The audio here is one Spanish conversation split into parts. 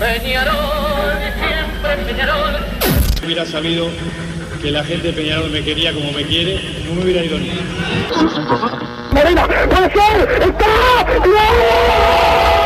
Peñarol, siempre Peñarol. Hubiera sabido que la gente de Peñarol me quería como me quiere, no me hubiera ido ni. ¡Marina! ¡Puede ser! ¡Está! ¡No!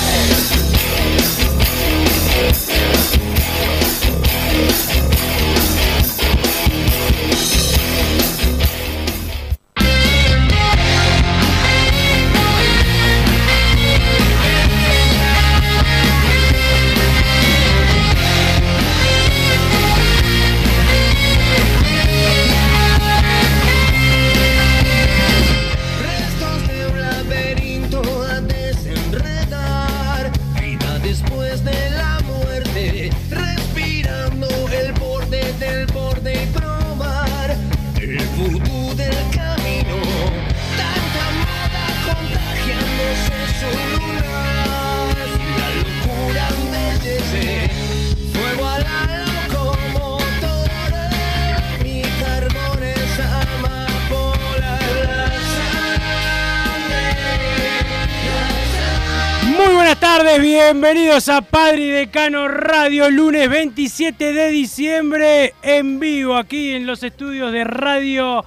Tardes, bienvenidos a Padre y Decano Radio, lunes 27 de diciembre, en vivo aquí en los estudios de Radio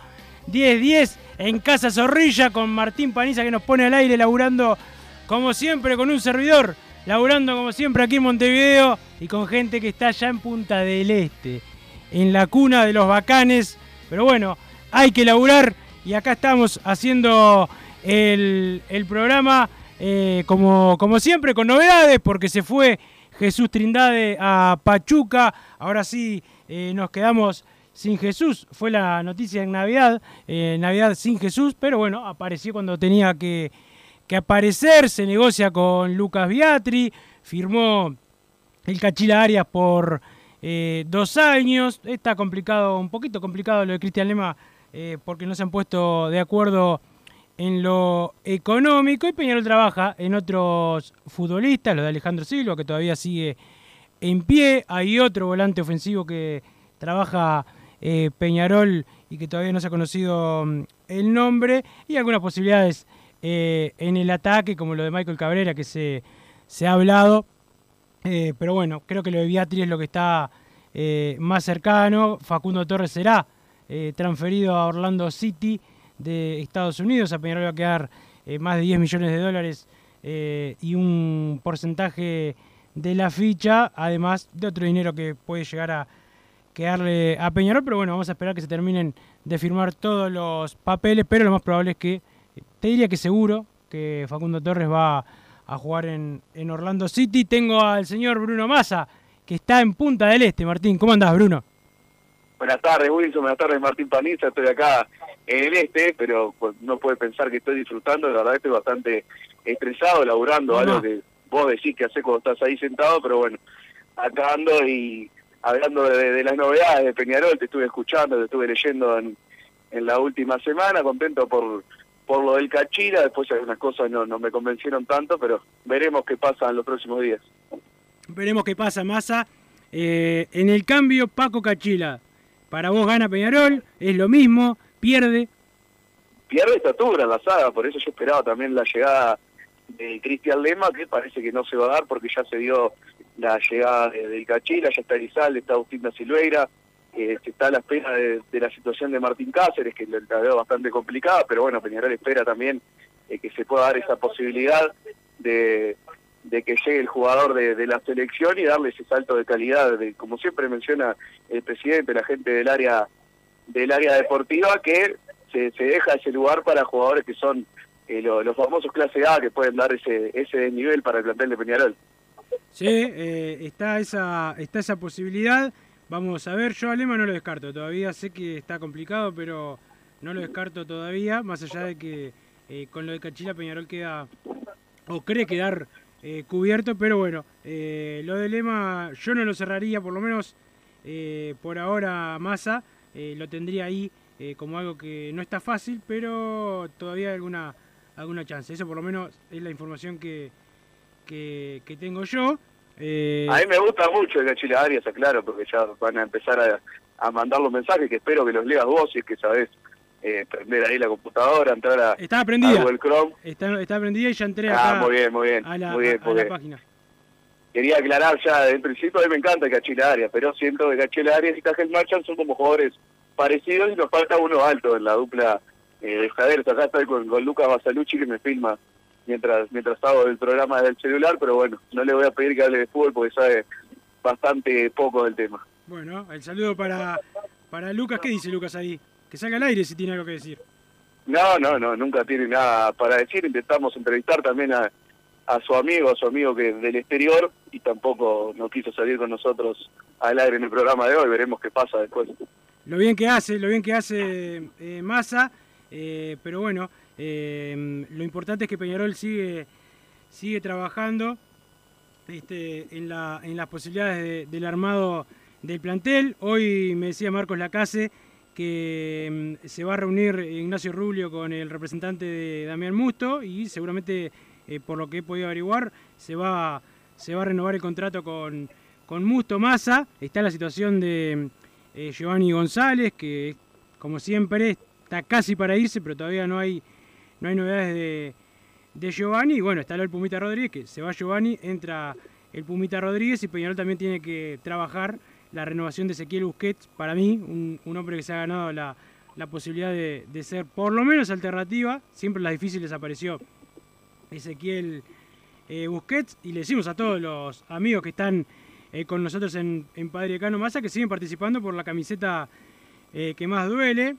1010 en Casa Zorrilla con Martín Paniza que nos pone al aire laburando como siempre con un servidor, laburando como siempre aquí en Montevideo y con gente que está ya en Punta del Este, en la cuna de los bacanes, pero bueno, hay que laburar y acá estamos haciendo el programa eh, como, como siempre, con novedades, porque se fue Jesús Trindade a Pachuca. Ahora sí eh, nos quedamos sin Jesús. Fue la noticia en Navidad, eh, Navidad sin Jesús, pero bueno, apareció cuando tenía que, que aparecer. Se negocia con Lucas Biatri, firmó el Cachila Arias por dos años. Está complicado, un poquito complicado lo de Cristian Lema, porque no se han puesto de acuerdo en lo económico y Peñarol trabaja en otros futbolistas, lo de Alejandro Silva, que todavía sigue en pie. Hay otro volante ofensivo que trabaja eh, Peñarol y que todavía no se ha conocido mm, el nombre. Y algunas posibilidades eh, en el ataque, como lo de Michael Cabrera, que se, se ha hablado. Eh, pero bueno, creo que lo de Beatriz es lo que está más cercano. Facundo Torres será transferido a Orlando City de Estados Unidos. A Peñarol va a quedar eh, más de 10 millones de dólares eh, y un porcentaje de la ficha, además de otro dinero que puede llegar a quedarle a Peñarol. Pero bueno, vamos a esperar que se terminen de firmar todos los papeles, pero lo más probable es que, te diría que seguro, que Facundo Torres va a jugar en, en Orlando City. Tengo al señor Bruno Massa, que está en Punta del Este. Martín, ¿cómo andás, Bruno? Buenas tardes, Wilson. Buenas tardes, Martín Paniza. Estoy acá en el este, pero pues, no puede pensar que estoy disfrutando. La verdad estoy bastante estresado, laburando, No. algo que vos decís que haces cuando estás ahí sentado, pero bueno, acá ando y hablando de, de las novedades de Peñarol, te estuve escuchando, te estuve leyendo en, en la última semana, contento por por lo del Cachira, después algunas cosas no, no me convencieron tanto, pero veremos qué pasa en los próximos días. Veremos qué pasa, Massa. Eh, en el cambio, Paco Cachila. Para vos gana Peñarol, es lo mismo, pierde. pierde estatura en la saga, por eso yo esperaba también la llegada de Cristian Lema, que parece que no se va a dar porque ya se dio la llegada de- del Cachila, ya está Elizalde, está Agustín da Silveira, se está a la espera de, la situación de Martín Cáceres, que la veo bastante complicada, pero bueno, Peñarol espera también eh, que se pueda dar esa posibilidad de, de que llegue el jugador de, de la selección y darle ese salto de calidad, de, como siempre menciona el presidente, la gente del área del área deportiva, que se, deja ese lugar para jugadores que son eh, lo- los famosos clase A, que pueden dar ese, ese nivel para el plantel de Peñarol. Sí, eh, está, esa, está esa posibilidad. Vamos a ver, yo a Lema no lo descarto todavía, sé que está complicado, pero no lo descarto todavía, más allá de que eh, con lo de Cachila Peñarol queda, o cree quedar eh, cubierto, pero bueno, eh, lo de Lema yo no lo cerraría, por lo menos eh, por ahora Massa, eh, lo tendría ahí eh, como algo que no está fácil, pero todavía hay alguna, alguna chance. Eso por lo menos es la información que, que, que tengo yo. Eh, A mí me gusta mucho el Gachila Arias, aclaro, porque ya van a empezar a, a mandar los mensajes que espero que los leas vos, si es que sabés eh, prender ahí la computadora, entrar a, Está a aprendida. Google Chrome. Está, está prendida y ya entré Ah, acá muy bien, muy bien, a la, muy bien, a- a muy la bien. página. Quería aclarar ya, en principio a mí me encanta Cachila Arias, pero siento que Cachila Arias y Cajel Marchand son como jugadores parecidos y nos falta uno alto en la dupla eh, de jaderos. Acá estoy con, con Lucas Basalucci que me filma mientras mientras hago el programa del celular, pero bueno, no le voy a pedir que hable de fútbol porque sabe bastante poco del tema. Bueno, el saludo para, para Lucas. ¿Qué dice Lucas ahí? Que salga al aire si tiene algo que decir. No, no, no, nunca tiene nada para decir. Intentamos entrevistar también a, a su amigo, a su amigo que del exterior y tampoco no quiso salir con nosotros al aire en el programa de hoy. Veremos qué pasa después. Lo bien que hace, lo bien que hace eh, Massa, eh, pero bueno, eh, lo importante es que Peñarol sigue, sigue trabajando este, en, la, en las posibilidades de- del armado del plantel. Hoy me decía Marcos Lacase que mm, se va a reunir Ignacio Rubio con el representante de Damián Musto y seguramente, eh, por lo que he podido averiguar, se va, se va a renovar el contrato con, con Musto Massa. Está la situación de eh, Giovanni González, que como siempre está casi para irse, pero todavía no hay, no hay novedades de, de Giovanni. Y bueno, está el Pumita Rodríguez, que se va Giovanni, entra el Pumita Rodríguez y Peñarol también tiene que trabajar la renovación de Ezequiel Busquets, para mí, un, hombre que se ha ganado la, la posibilidad de, de ser por lo menos alternativa. Siempre las difíciles apareció Ezequiel eh, Busquets y le decimos a todos los amigos que están eh, con nosotros en, en Padre Cano Massa que siguen participando por la camiseta eh, que más duele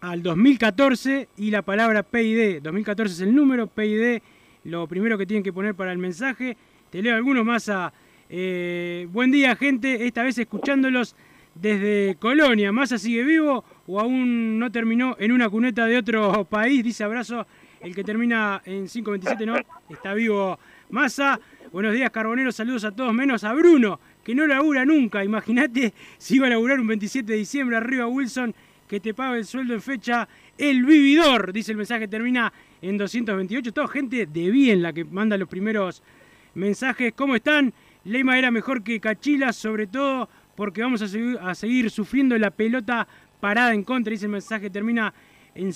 al 2014 y la palabra PID. 2014 es el número, PID lo primero que tienen que poner para el mensaje. Te leo algunos más a... buen día gente, esta vez escuchándolos desde Colonia. ¿Massa sigue vivo o aún no terminó en una cuneta de otro país? Dice abrazo el que termina en 527, ¿no? Está vivo Massa. Buenos días, Carboneros. Saludos a todos, menos a Bruno, que no labura nunca. Imagínate si iba a laburar un 27 de diciembre arriba Wilson, que te paga el sueldo en fecha. El vividor, dice el mensaje, termina en 228. Toda gente de bien la que manda los primeros mensajes. ¿Cómo están? Lema era mejor que Cachila, sobre todo porque vamos a seguir, a seguir sufriendo la pelota parada en contra. Dice el mensaje, termina en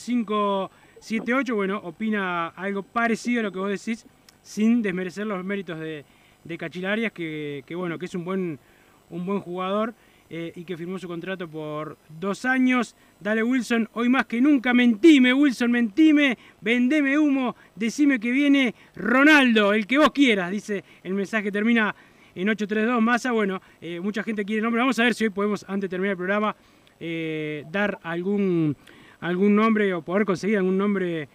578. Bueno, opina algo parecido a lo que vos decís, sin desmerecer los méritos de, de Cachila Arias, que, que, bueno, que es un buen, un buen jugador eh, y que firmó su contrato por dos años. Dale Wilson, hoy más que nunca, mentime Wilson, mentime, vendeme humo, decime que viene Ronaldo, el que vos quieras, dice el mensaje, termina en 832 Massa. Bueno, eh, mucha gente quiere el nombre. Vamos a ver si hoy podemos, antes de terminar el programa, eh, dar algún, algún nombre o poder conseguir algún nombre,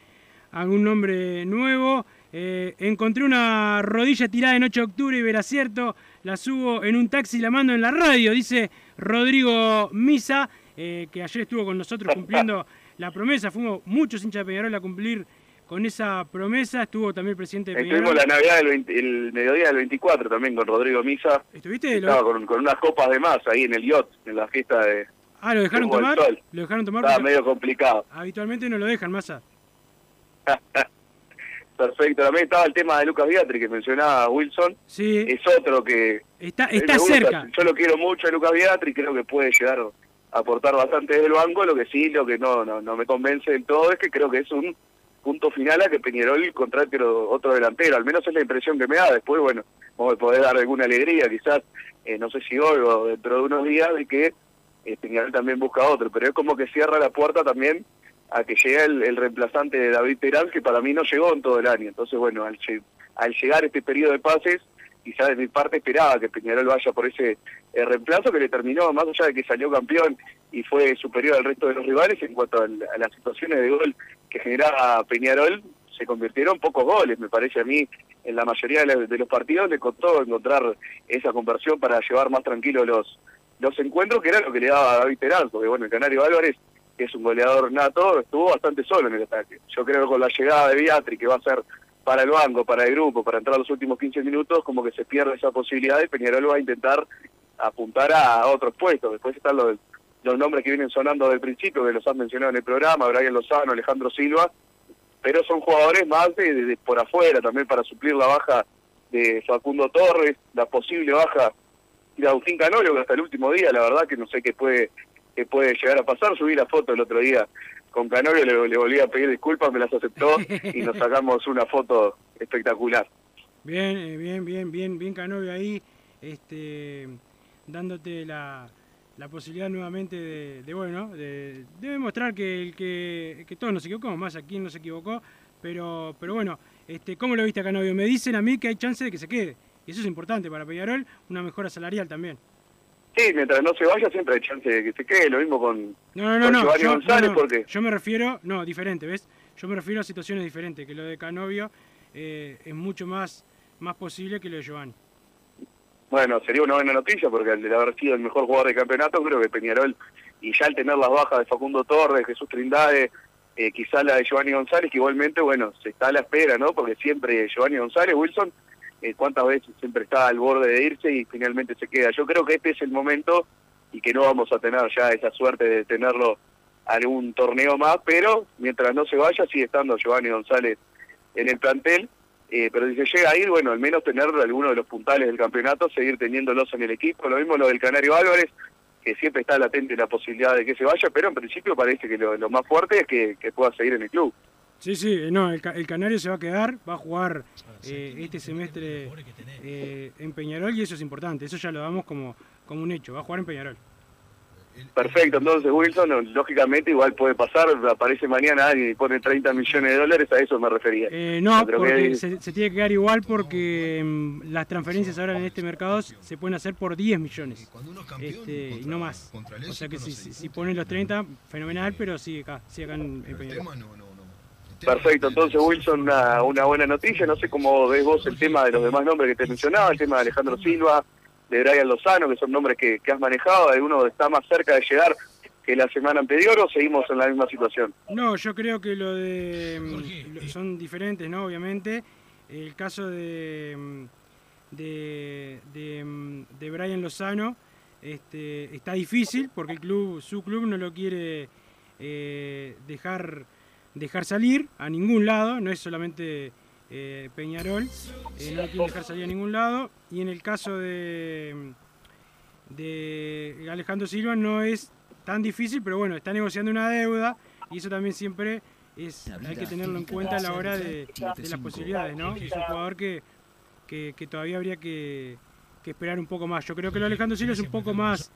algún nombre nuevo. Eh, encontré una rodilla tirada en 8 de octubre y verá cierto, la subo en un taxi y la mando en la radio, dice Rodrigo Misa, eh, que ayer estuvo con nosotros cumpliendo la promesa. Fuimos muchos hinchas de Peñarol a cumplir con esa promesa. Estuvo también el presidente de Estuvimos Peñarol. la Navidad del 20 el mediodía del 24 también con Rodrigo Misa. ¿Estuviste? Estaba Lo- con, con unas copas de más ahí en el yacht, en la fiesta de... Ah, ¿lo dejaron tomar? Lo dejaron tomar Estaba porque medio complicado. habitualmente no lo dejan, Massa. Perfecto. También estaba el tema de Lucas Beatriz que mencionaba Wilson. Sí, Es otro que... está, está cerca. Yo lo quiero mucho a Lucas Beatriz, creo que puede llegar a aportar bastante desde el banco. Lo que sí, lo que no, no, no me convence del todo es que creo que es un punto final a que Peñarol contrate otro otro delantero. Al menos es la impresión que me da. Después, bueno, vamos a poder dar alguna alegría, quizás, eh, no sé si hoy o dentro de unos días, de que Peñarol también busca otro. Pero es como que cierra la puerta también a que llegue el, reemplazante de David Terán, que para mí no llegó en todo el año. Entonces, bueno, al, lle- al llegar este periodo de pases, quizás de mi parte esperaba que Peñarol vaya por ese eh, reemplazo que le terminó, más allá de que salió campeón y fue superior al resto de los rivales en cuanto a, las situaciones de gol que generaba Peñarol, se convirtieron pocos goles, me parece a mí, en la mayoría de, la- de los partidos le costó encontrar esa conversión para llevar más tranquilos los los encuentros que era lo que le daba a David Peralto, que bueno, el Canario Álvarez, que es un goleador nato, estuvo bastante solo en el ataque. Yo creo que con la llegada de Beatri, que va a ser para el banco, para el grupo, para entrar los últimos 15 minutos, como que se pierde esa posibilidad y Peñarol va a intentar apuntar a otros puestos. Después están los, los nombres que vienen sonando del principio, que los han mencionado en el programa, Brian Lozano, Alejandro Silva, pero son jugadores más de por afuera, también para suplir la baja de Facundo Torres, la posible baja de Agustín Canorio, que hasta el último día, la verdad que no sé qué puede, qué puede llegar a pasar. Subí la foto el otro día con Canorio, le, le volví a pedir disculpas, me las aceptó y nos sacamos una foto espectacular. Bien, eh, bien, bien, bien, bien Canovio ahí, este, dándote la, la posibilidad nuevamente de, de, bueno, de, de demostrar que el que, que todos nos equivocamos, más aquí no se equivocó, pero, pero bueno, este, ¿cómo lo viste a Canovio? Me dicen a mí que hay chance de que se quede, y eso es importante para Peñarol, una mejora salarial también. Sí, mientras no se vaya siempre hay chance de que se quede, lo mismo con, No, no, no, con no, Giovanni yo, González, no, porque yo me refiero, no, diferente, ¿ves? Yo me refiero a situaciones diferentes, que lo de Canovio eh, es mucho más, más posible que lo de Giovanni. Bueno, sería una buena noticia porque al haber sido el mejor jugador del campeonato, creo que Peñarol, y ya al tener las bajas de Facundo Torres, Jesús Trindade, eh, quizá la de Giovanni González, que igualmente, bueno, se está a la espera, ¿no? Porque siempre Giovanni González, Wilson, eh, cuántas veces siempre está al borde de irse y finalmente se queda. Yo creo que este es el momento y que no vamos a tener ya esa suerte de tenerlo algún torneo más, pero mientras no se vaya sigue estando Giovanni González en el plantel eh, pero si se llega a ir, bueno, al menos tener alguno de los puntales del campeonato, seguir teniéndolos en el equipo. Lo mismo lo del Canario Álvarez, que siempre está latente la posibilidad de que se vaya, pero en principio parece que lo, lo más fuerte es que, que pueda seguir en el club. Sí, sí, eh, no, el, el Canario se va a quedar, va a jugar eh, este semestre eh, en Peñarol y eso es importante, eso ya lo damos como, como un hecho, va a jugar en Peñarol. Perfecto, entonces Wilson, lógicamente igual puede pasar, aparece mañana alguien y pone 30 millones de dólares, a eso me refería. Eh, no, porque se, se tiene que quedar igual porque mm, las transferencias ahora en este mercado se pueden hacer por 10 millones este, y no más. O sea que si, si, si ponen los 30, fenomenal, pero sigue acá, sigue acá en, en Peñarol. Perfecto, entonces Wilson, una, buena noticia, no sé cómo ves vos el tema de los demás nombres que te mencionaba, el tema de Alejandro Silva, de Brian Lozano, que son nombres que, que has manejado, ¿alguno está más cerca de llegar que la semana anterior o seguimos en la misma situación? No, yo creo que lo de. mm, son diferentes, ¿no? Obviamente. El caso de. mm, de. de, mm, de Brian Lozano este, está difícil porque el club, su club no lo quiere eh, dejar, dejar salir a ningún lado, no es solamente eh, Peñarol, eh, no lo quiere dejar salir a ningún lado. Y en el caso de. de Alejandro Silva no es tan difícil, pero bueno, está negociando una deuda y eso también siempre es hay que tenerlo en cuenta a la hora de, de las posibilidades, ¿no? Es un jugador que, que, que todavía habría que, que esperar un poco más. Yo creo que lo de Alejandro Silva es un poco más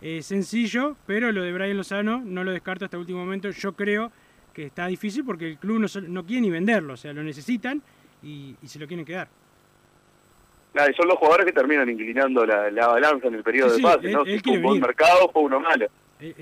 eh, sencillo, pero lo de Brian Lozano no lo descarto hasta el último momento. Yo creo que está difícil porque el club no, no quiere ni venderlo, o sea, lo necesitan y, y se lo quieren quedar. Y son los jugadores que terminan inclinando la, la balanza en el periodo Sí, de sí, pase, ¿no? él- Si fue un buen mercado, fue uno malo.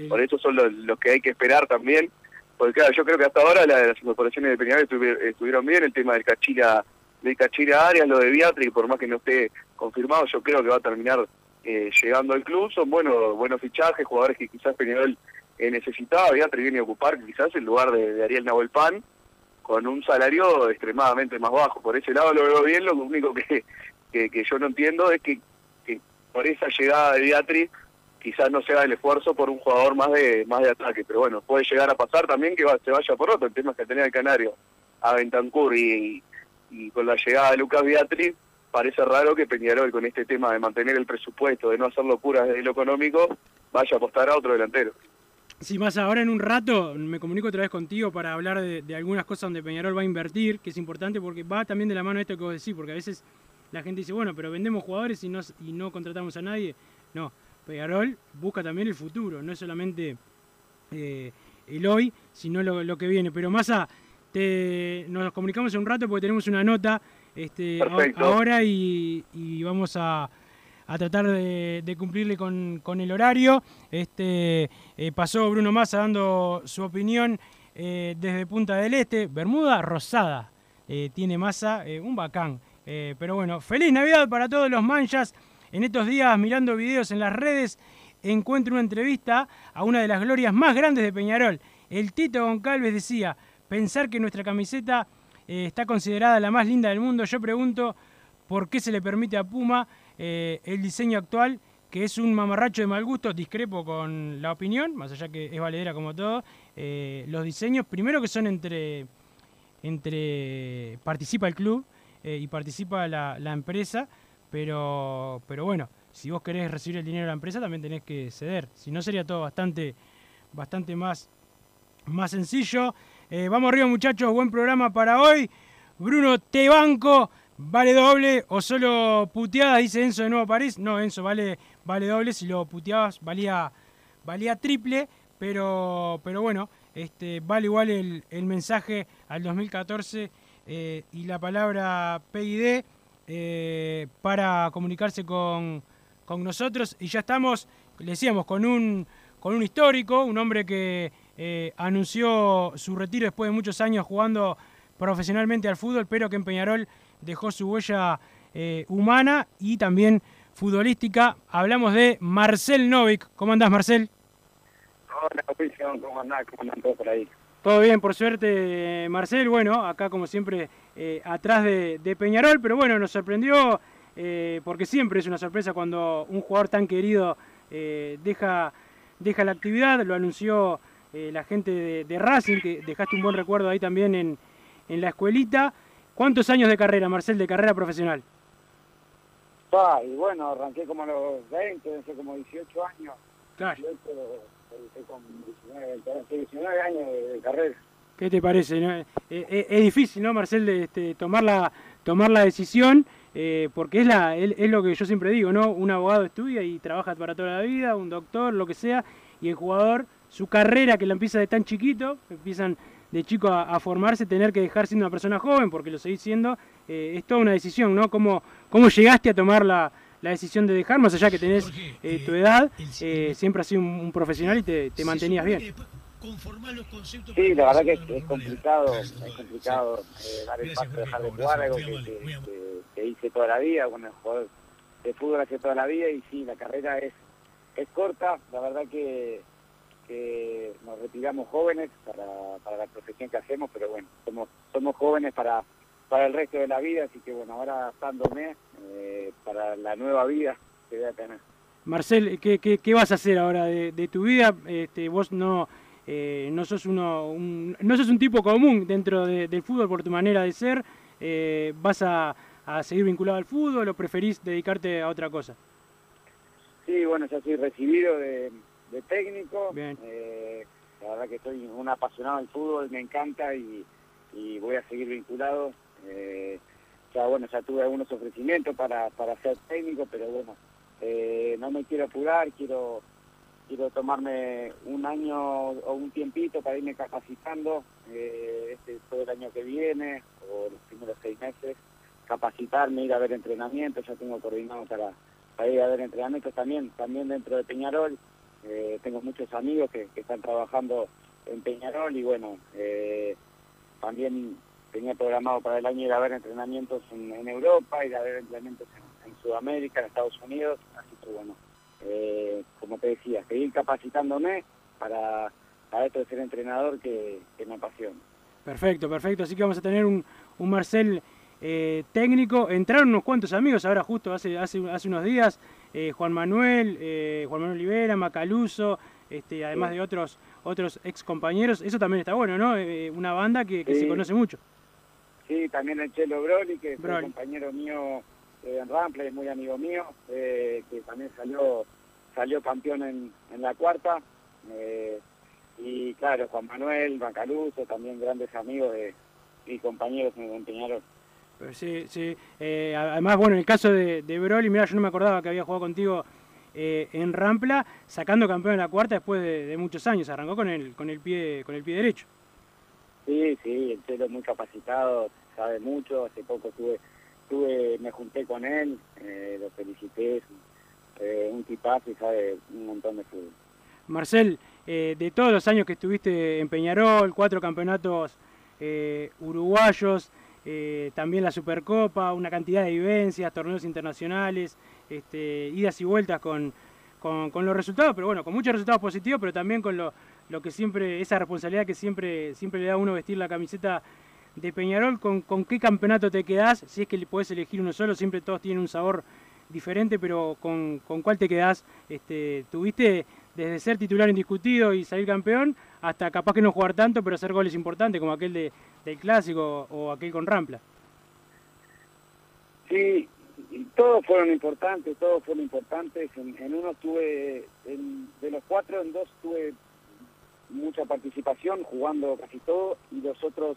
Por eso son los, los que hay que esperar también. Porque claro, yo creo que hasta ahora la- las incorporaciones de Peñarol estuvi- estuvieron bien, el tema del Cachila, del Cachila Arias, lo de Beatriz, por más que no esté confirmado, yo creo que va a terminar eh, llegando al club. Son buenos buenos fichajes, jugadores que quizás Peñarol eh, necesitaba. Viene a ocupar quizás el lugar de, Ariel Nahuel con un salario extremadamente más bajo. Por ese lado lo veo bien, lo único que, que, yo no entiendo es que, que por esa llegada de Beatriz quizás no se haga el esfuerzo por un jugador más de más de ataque, pero bueno, puede llegar a pasar también que va- se vaya por otro, el tema es que tenía el Canario a Bentancur y, y con la llegada de Lucas Beatriz, parece raro que Peñarol con este tema de mantener el presupuesto, de no hacer locuras desde lo económico, vaya a apostar a otro delantero. Sí, más ahora en un rato me comunico otra vez contigo para hablar de, de algunas cosas donde Peñarol va a invertir, que es importante porque va también de la mano de esto que vos decís, porque a veces la gente dice, bueno, pero vendemos jugadores y no, y no contratamos a nadie. No, Peñarol busca también el futuro, no es solamente eh, el hoy, sino lo, lo que viene. Pero Massa, te, nos comunicamos en un rato porque tenemos una nota este, Perfecto. ahora y, y vamos a, a tratar de, cumplirle con, el horario. Este, eh, pasó Bruno Massa dando su opinión eh, desde Punta del Este, Bermuda Rosada. eh, tiene Massa, un bacán. Pero bueno, feliz Navidad para todos los manchas en estos días mirando videos en las redes encuentro una entrevista a una de las glorias más grandes de Peñarol. El Tito Goncalves decía, pensar que nuestra camiseta está considerada la más linda del mundo, yo pregunto por qué se le permite a Puma eh, el diseño actual, que es un mamarracho de mal gusto, discrepo con la opinión, más allá que es valedera como todo, eh, los diseños, primero que son entre, entre participa el club eh, y participa la, empresa, pero, pero bueno, si vos querés recibir el dinero de la empresa también tenés que ceder, si no sería todo bastante, bastante más, más sencillo. Vamos arriba muchachos, buen programa para hoy. Bruno, te banco, vale doble o solo puteadas, dice Enzo de Nuevo París. No, Enzo, vale, vale doble, si lo puteabas valía, valía triple, pero, pero bueno, este, vale igual el, el mensaje al 2014 eh, y la palabra PID eh, para comunicarse con, con nosotros. Y ya estamos, le decíamos, con un, con un histórico, un hombre que eh, anunció su retiro después de muchos años jugando profesionalmente al fútbol, pero que en Peñarol dejó su huella eh, humana y también futbolística. Hablamos de Marcel Novik. ¿Cómo andás, Marcel? Hola, ¿cómo andás? ¿Cómo andan todos por ahí? Todo bien, por suerte, Marcel. Bueno, acá como siempre eh, atrás de, de, Peñarol, pero bueno, nos sorprendió eh, porque siempre es una sorpresa cuando un jugador tan querido eh, deja, deja la actividad. Lo anunció la gente de, de, Racing, que dejaste un buen recuerdo ahí también en, en la escuelita. ¿Cuántos años de carrera, Marcel, de carrera profesional? Ah, y bueno, arranqué como a los 20, hace como 18 años. Claro. 18, con 19, 19 años de, de, carrera. ¿Qué te parece? No? Eh, eh, es difícil, ¿no, Marcel, de, este, tomar, la, tomar la decisión, eh, porque es, la, es, es, lo que yo siempre digo, ¿no? Un abogado estudia y trabaja para toda la vida, un doctor, lo que sea, y el jugador, su carrera que la empieza de tan chiquito, empiezan de chico a, a formarse, tener que dejar siendo una persona joven, porque lo seguís siendo, eh, es toda una decisión, ¿no? ¿Cómo, cómo llegaste a tomar la, la decisión de dejar, más allá que tenés eh, tu edad, eh, siempre has sido un, un profesional y te, te mantenías bien? Sí, la verdad que es, es complicado, es complicado eh, dar el paso de dejar de jugar, algo que, que, que, que, hice toda la vida, bueno, jugador de fútbol hace toda la vida y sí, la carrera es, es corta, la verdad que, que nos retiramos jóvenes para, para la profesión que hacemos, pero bueno, somos, somos jóvenes para, para el resto de la vida, así que bueno, ahora adaptándome eh, para la nueva vida que voy a tener. Marcel, ¿qué, qué, qué vas a hacer ahora de, de tu vida? Este, vos no eh, no sos uno un, no sos un tipo común dentro de, del fútbol por tu manera de ser eh, vas a, a, seguir vinculado al fútbol o preferís dedicarte a otra cosa sí bueno ya soy recibido de, de técnico. Eh, la verdad que soy un apasionado del fútbol me encanta y, y voy a seguir vinculado. Eh, ya bueno ya tuve algunos ofrecimientos para, para ser técnico pero bueno eh, no me quiero apurar quiero quiero tomarme un año o un tiempito para irme capacitando, eh, este todo el año que viene, o los primeros seis meses, capacitarme, ir a ver entrenamientos, ya tengo coordinado para, para ir a ver entrenamientos también, también dentro de Peñarol, eh, tengo muchos amigos que, están trabajando en Peñarol y bueno, eh, también tenía programado para el año ir a ver entrenamientos en, en Europa, ir a ver entrenamientos en, en Sudamérica, en Estados Unidos, así que bueno, eh, como te decía, seguir capacitándome para, para esto de ser entrenador que, que, me apasiona. Perfecto, perfecto. Así que vamos a tener un, un Marcel eh, técnico. Entraron unos cuantos amigos ahora justo hace, hace, hace unos días. Eh, Juan Manuel, eh, Juan Manuel Olivera, Macaluso, este, además sí. de otros otros ex compañeros. Eso también está bueno, ¿no? Eh, una banda que, que sí. se conoce mucho. Sí, también el Chelo Broly, que es un compañero mío en Rample, es muy amigo mío, que también salió salió campeón en, en la cuarta. Eh, y claro, Juan Manuel, Bancaluso, también grandes amigos de, y compañeros en Peñarol. Sí, sí. Eh, además, bueno, en el caso de, de Broly, mira, yo no me acordaba que había jugado contigo eh, en Rampla, sacando campeón en la cuarta después de, de, muchos años. Arrancó con el con el pie con el pie derecho. Sí, sí, el Chelo muy capacitado, sabe mucho. Hace poco tuve, tuve me junté con él, eh, lo felicité, un tipazo y sabe un montón de fútbol. Marcel, eh, de todos los años que estuviste en Peñarol, cuatro campeonatos eh, uruguayos, eh, también la Supercopa, una cantidad de vivencias, torneos internacionales, este, idas y vueltas con, con, los resultados, pero bueno, con muchos resultados positivos, pero también con lo, lo que siempre, esa responsabilidad que siempre, siempre le da a uno vestir la camiseta de Peñarol. ¿Con, con qué campeonato te quedás? Si es que le podés elegir uno solo, siempre todos tienen un sabor diferente, pero ¿con, con cuál te quedás? Este, tuviste desde ser titular indiscutido y salir campeón, hasta capaz que no jugar tanto, pero hacer goles importantes, como aquel de, del Clásico o aquel con Rampla. Sí, todos fueron importantes, todos fueron importantes. En, uno tuve, de los cuatro, en dos tuve mucha participación, jugando casi todo, y los otros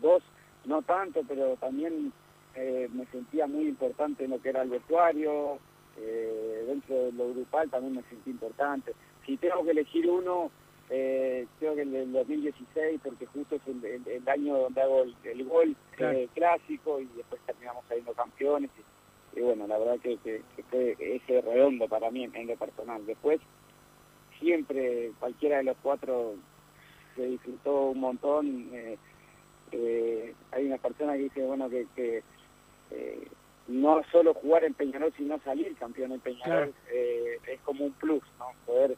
dos no tanto, pero también eh, me sentía muy importante en lo que era el vestuario, eh, dentro de lo grupal también me sentí importante. Si tengo que elegir uno, eh, creo que el del 2016, porque justo es el, el- el año donde hago el, el gol Claro. eh, clásico y después terminamos saliendo campeones. Y, y bueno, la verdad que, que, que fue ese redondo para mí en, en lo personal. Después, siempre cualquiera de los cuatro se disfrutó un montón. eh, hay una persona que dice, bueno, que, que no solo jugar en Peñarol, sino salir campeón en Peñarol, Claro. es como un plus, ¿no? Poder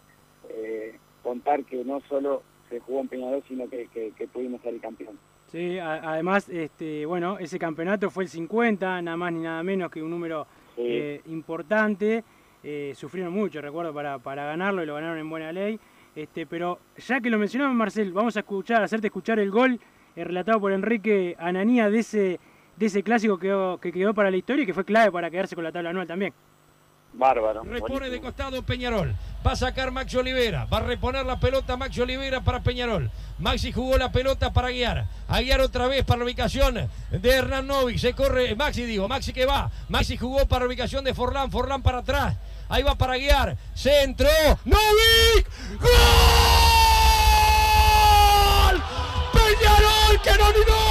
eh, contar que no solo se jugó en Peñarol, sino que, que, que pudimos salir campeón. Sí, a- además, este, bueno, ese campeonato fue el 50, nada más ni nada menos que un número Sí. eh, importante. Eh, sufrieron mucho, recuerdo, para, para ganarlo y lo ganaron en buena ley. Este, pero ya que lo mencionamos, Marcel, vamos a escuchar, hacerte escuchar el gol eh, relatado por Enrique Ananía de ese, de ese clásico que quedó, que quedó para la historia y que fue clave para quedarse con la tabla anual también. Bárbaro. Repone de costado Peñarol. Va a sacar Maxi Olivera. Va a reponer la pelota Maxi Olivera para Peñarol. Maxi jugó la pelota para guiar. A guiar otra vez para la ubicación de Hernán Novik. Se corre. Maxi digo. Maxi que va. Maxi jugó para la ubicación de Forlán. Forlán para atrás. Ahí va para guiar. Centro. Novik. ¡Gol! Peñarol que no no.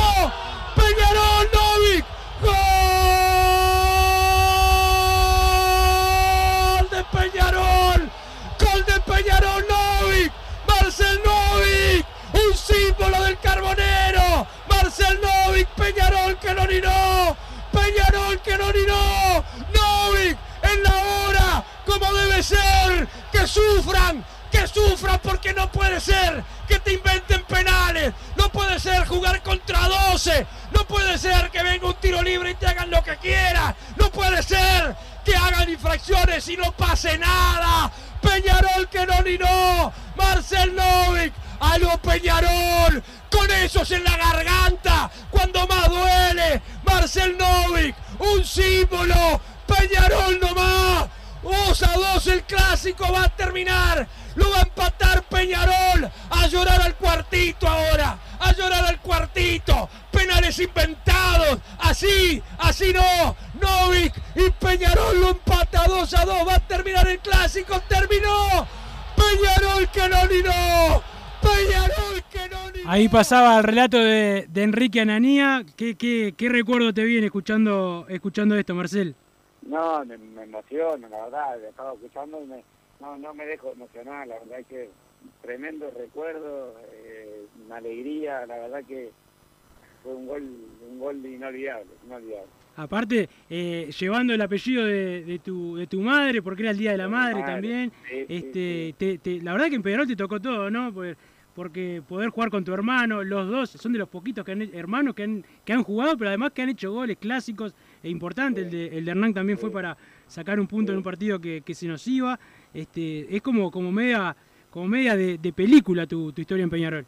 ¡Marcel Novik! ¡Un símbolo del carbonero! ¡Marcel Novik! ¡Peñarol que no no! ¡Peñarol que no no! ¡Novik en la hora! ¡Como debe ser! ¡Que sufran! ¡Que sufran! Porque no puede ser que te inventen penales. No puede ser jugar contra 12. No puede ser que venga un tiro libre y te hagan lo que quieran. No puede ser que hagan infracciones y no pase nada. Peñarol que no ni no. Marcel Novik. Algo Peñarol. Con esos en la garganta. Cuando más duele. Marcel Novik. Un símbolo. Peñarol nomás. 2 a 2 el clásico va a terminar. Lo va a empatar Peñarol. A llorar al cuartito ahora. A llorar al cuartito. Penales inventados. Así, así no. Novik y Peñarol lo empata 2 a 2. Va a terminar el clásico. Terminó. Peñarol que no ni no. Peñarol que no ni Ahí pasaba el relato de, de Enrique Ananía. ¿Qué, qué, qué recuerdo te viene escuchando, escuchando esto, Marcel? No, me, me emociono, la verdad, estaba escuchando y me, no, no me dejo emocionar, la verdad que tremendo recuerdo, eh, una alegría, la verdad que fue un gol, un gol inolvidable, inolvidable. Aparte, eh, llevando el apellido de, de tu, de tu madre, porque era el Día de la Madre, madre, también. sí, sí, este, te- te- la verdad que en Peñarol te tocó todo, ¿no? Porque, porque poder jugar con tu hermano, los dos son de los poquitos que han, hermanos que han, jugado, pero además que han hecho goles clásicos e importantes. El, de, el de Hernán también fue para sacar un punto en un partido que, se nos iba. Este, es como, como media, como media de, película tu, tu historia en Peñarol.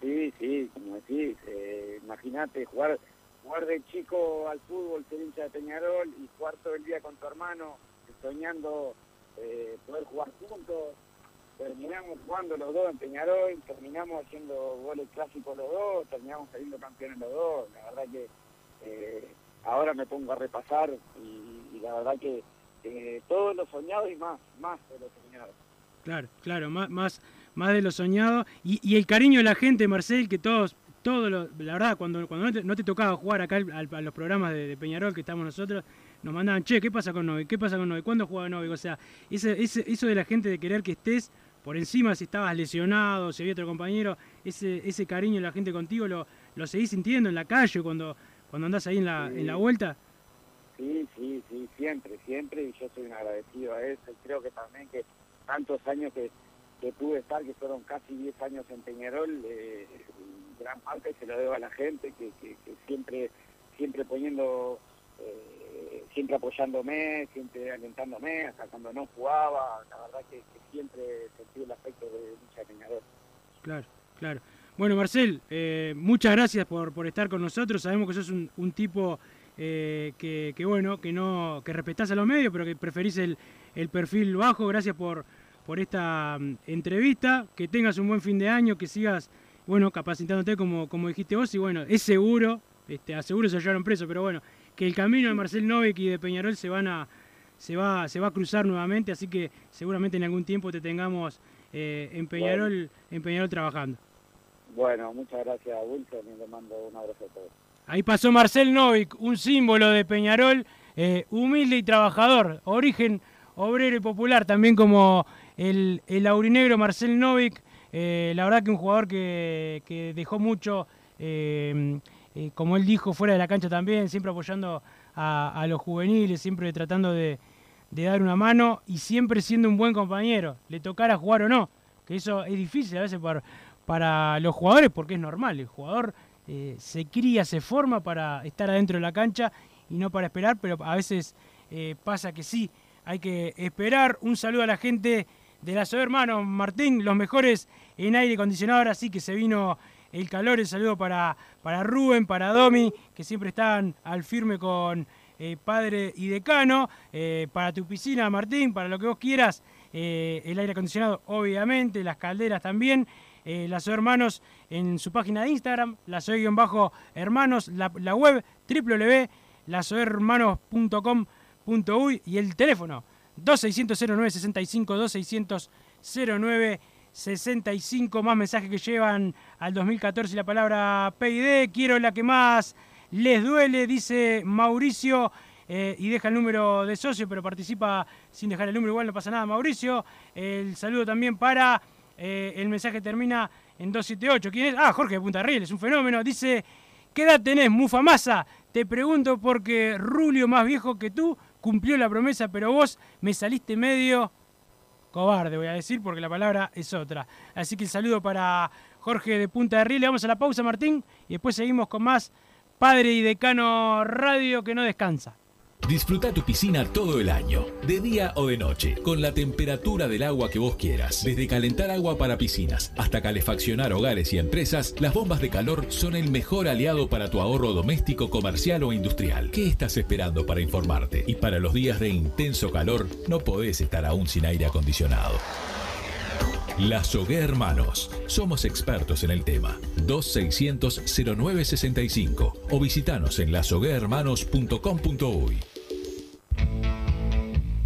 Sí, sí, como decís, eh, imagínate jugar, jugar de chico al fútbol, ser hincha de Peñarol y jugar todo el día con tu hermano, soñando eh, poder jugar juntos. Terminamos jugando los dos en Peñarol, terminamos haciendo goles clásicos los dos, terminamos saliendo campeones los dos. La verdad que eh, ahora me pongo a repasar y, la verdad que eh, todo lo soñado y más, más de lo soñado. Claro, claro, más, más, más de lo soñado. Y, el cariño de la gente, Marcel, que todos, todos los- la verdad, cuando, cuando no, te, tocaba jugar acá al- a los programas de, de Peñarol que estamos nosotros, nos mandaban, che, ¿qué pasa con Novi? ¿Qué pasa con Novi? ¿Cuándo juega Novi? O sea, ese, ese, eso de la gente de querer que estés por encima si estabas lesionado, si había otro compañero, ese, ese cariño de la gente contigo, ¿lo, lo seguís sintiendo en la calle cuando, cuando andás ahí en la, en la vuelta? Sí, sí, sí, siempre, siempre, y yo soy un agradecido a eso, y creo que también que tantos años que, que pude estar, que fueron casi 10 años en Peñarol, eh, gran parte se lo debo a la gente, que, que, que siempre, siempre poniendo, eh, siempre apoyándome, siempre alentándome, hasta cuando no jugaba, la verdad que, que siempre sentí el afecto de mucha Peñarol. Claro, claro. Bueno, Marcel, eh, muchas gracias por, por estar con nosotros. Sabemos que sos un, tipo eh, que, bueno, que no, que respetás a los medios, pero que preferís el, el perfil bajo. Gracias por, por esta um, entrevista. Que tengas un buen fin de año, que sigas, bueno, capacitándote como, como dijiste vos. Y bueno, es seguro, este, aseguro se hallaron preso, pero bueno, que el camino de Marcel Novik y de Peñarol se van a, se va, se va a cruzar nuevamente, así que seguramente en algún tiempo te tengamos eh, en Peñarol, bueno. en Peñarol trabajando. Bueno, muchas gracias Wilson y le mando un abrazo a todos. Ahí pasó Marcel Novik, un símbolo de Peñarol, eh, humilde y trabajador, origen obrero y popular, también como el, el aurinegro Marcel Novik, eh, la verdad que un jugador que, que dejó mucho, como él dijo, fuera de la cancha también, siempre apoyando a, los juveniles, siempre tratando de, de, dar una mano y siempre siendo un buen compañero, le tocara jugar o no, que eso es difícil a veces para, para los jugadores porque es normal, el jugador eh, se cría, se forma para estar adentro de la cancha y no para esperar, pero a veces eh, pasa que sí, hay que esperar. Un saludo a la gente de la SOE Hermano, Martín, los mejores en aire acondicionado, ahora sí que se vino el calor, el saludo para, para Rubén, para Domi, que siempre están al firme con eh, padre y decano, eh, para tu piscina, Martín, para lo que vos quieras, eh, el aire acondicionado, obviamente, las calderas también. Las hermanos en su página de Instagram, lasoe-hermanos, la, la web www.lasohermanos.com.uy y el teléfono 2600-0965, 2600-0965, más mensajes que llevan al 2014 y la palabra PID, quiero la que más les duele, dice Mauricio, eh, y deja el número de socio, pero participa sin dejar el número, igual no pasa nada, Mauricio. El saludo también para eh, el mensaje termina en 278. ¿Quién es? Ah, Jorge de Punta Riel, es un fenómeno. Dice, ¿qué edad tenés, Mufamasa? Te pregunto porque Rulio, más viejo que tú, cumplió la promesa, pero vos me saliste medio cobarde, voy a decir, porque la palabra es otra. Así que el saludo para Jorge de Punta de Riel. Le vamos a la pausa, Martín, y después seguimos con más Padre y Decano Radio que no descansa. Disfruta tu piscina todo el año, de día o de noche, con la temperatura del agua que vos quieras. Desde calentar agua para piscinas hasta calefaccionar hogares y empresas, las bombas de calor son el mejor aliado para tu ahorro doméstico, comercial o industrial. ¿Qué estás esperando para informarte? Y para los días de intenso calor, no podés estar aún sin aire acondicionado. La Sogué Hermanos. Somos expertos en el tema. 2600-0965 o visitanos en lasoguehermanos.com.uy.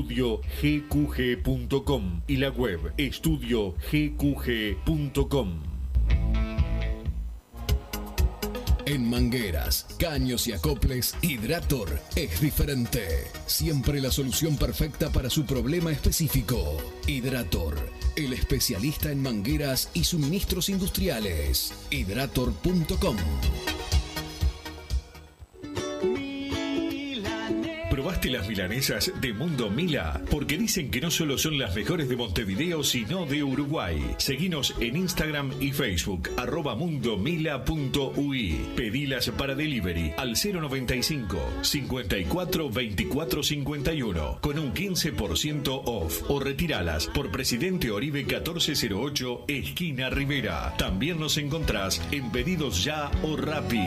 estudiogqg.com y la web estudiogqg.com. En mangueras, caños y acoples, Hidrator es diferente. Siempre la solución perfecta para su problema específico. Hidrator, el especialista en mangueras y suministros industriales. Hidrator.com. ¿Probaste las milanesas de Mundo Mila? Porque dicen que no solo son las mejores de Montevideo, sino de Uruguay. Seguinos en Instagram y Facebook, arroba mundomila.ui. Pedilas para delivery al 095 54 24 51 con un 15% off o retiralas por Presidente Oribe 1408, esquina Rivera. También nos encontrás en Pedidos Ya o Rappi.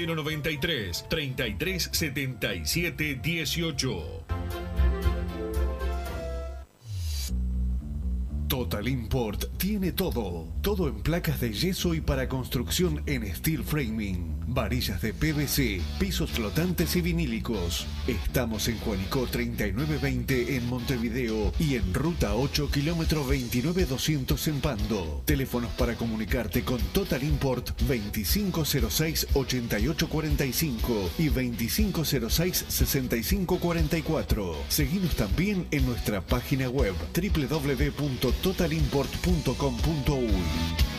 093 33 77 18. Total Import tiene todo. Todo en placas de yeso y para construcción en steel framing. Varillas de PVC, pisos flotantes y vinílicos. Estamos en Juanico 3920 en Montevideo y en Ruta 8 kilómetro 29200 en Pando. Teléfonos para comunicarte con Total Import 2506-8845 y 2506-6544. Seguimos también en nuestra página web www.totalimport.com.uy.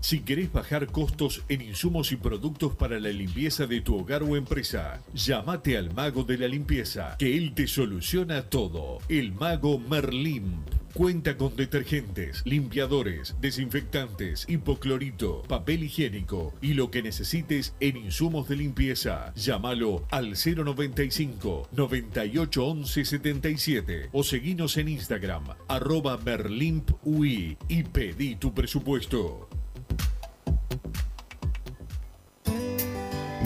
Si querés bajar costos en insumos y productos para la limpieza de tu hogar o empresa, llámate al mago de la limpieza, que él te soluciona todo. El mago Merlimp. Cuenta con detergentes, limpiadores, desinfectantes, hipoclorito, papel higiénico y lo que necesites en insumos de limpieza. Llámalo al 095 98 11 77 o seguinos en Instagram arroba merlimpui y pedí tu presupuesto.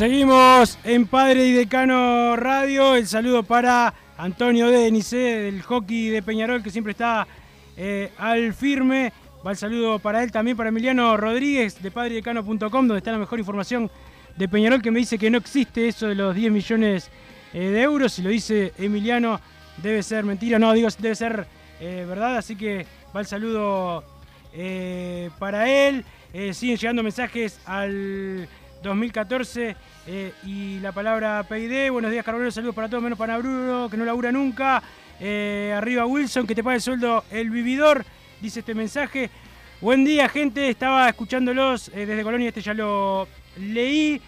Seguimos en Padre y Decano Radio. El saludo para Antonio Denice del hockey de Peñarol, que siempre está eh, al firme. Va el saludo para él también, para Emiliano Rodríguez de padredecano.com, donde está la mejor información de Peñarol, que me dice que no existe eso de los 10 millones eh, de euros. Si lo dice Emiliano, debe ser mentira. No, digo, debe ser eh, verdad. Así que va el saludo para él. Siguen llegando mensajes al 2014 eh, y la palabra PID. Buenos días, Carbonero. Saludos para todos, menos para Bruno, que no labura nunca. Eh, arriba Wilson, que te pague el sueldo el vividor. Dice este mensaje. Buen día, gente. Estaba escuchándolos eh, desde Colonia. Este ya lo leí.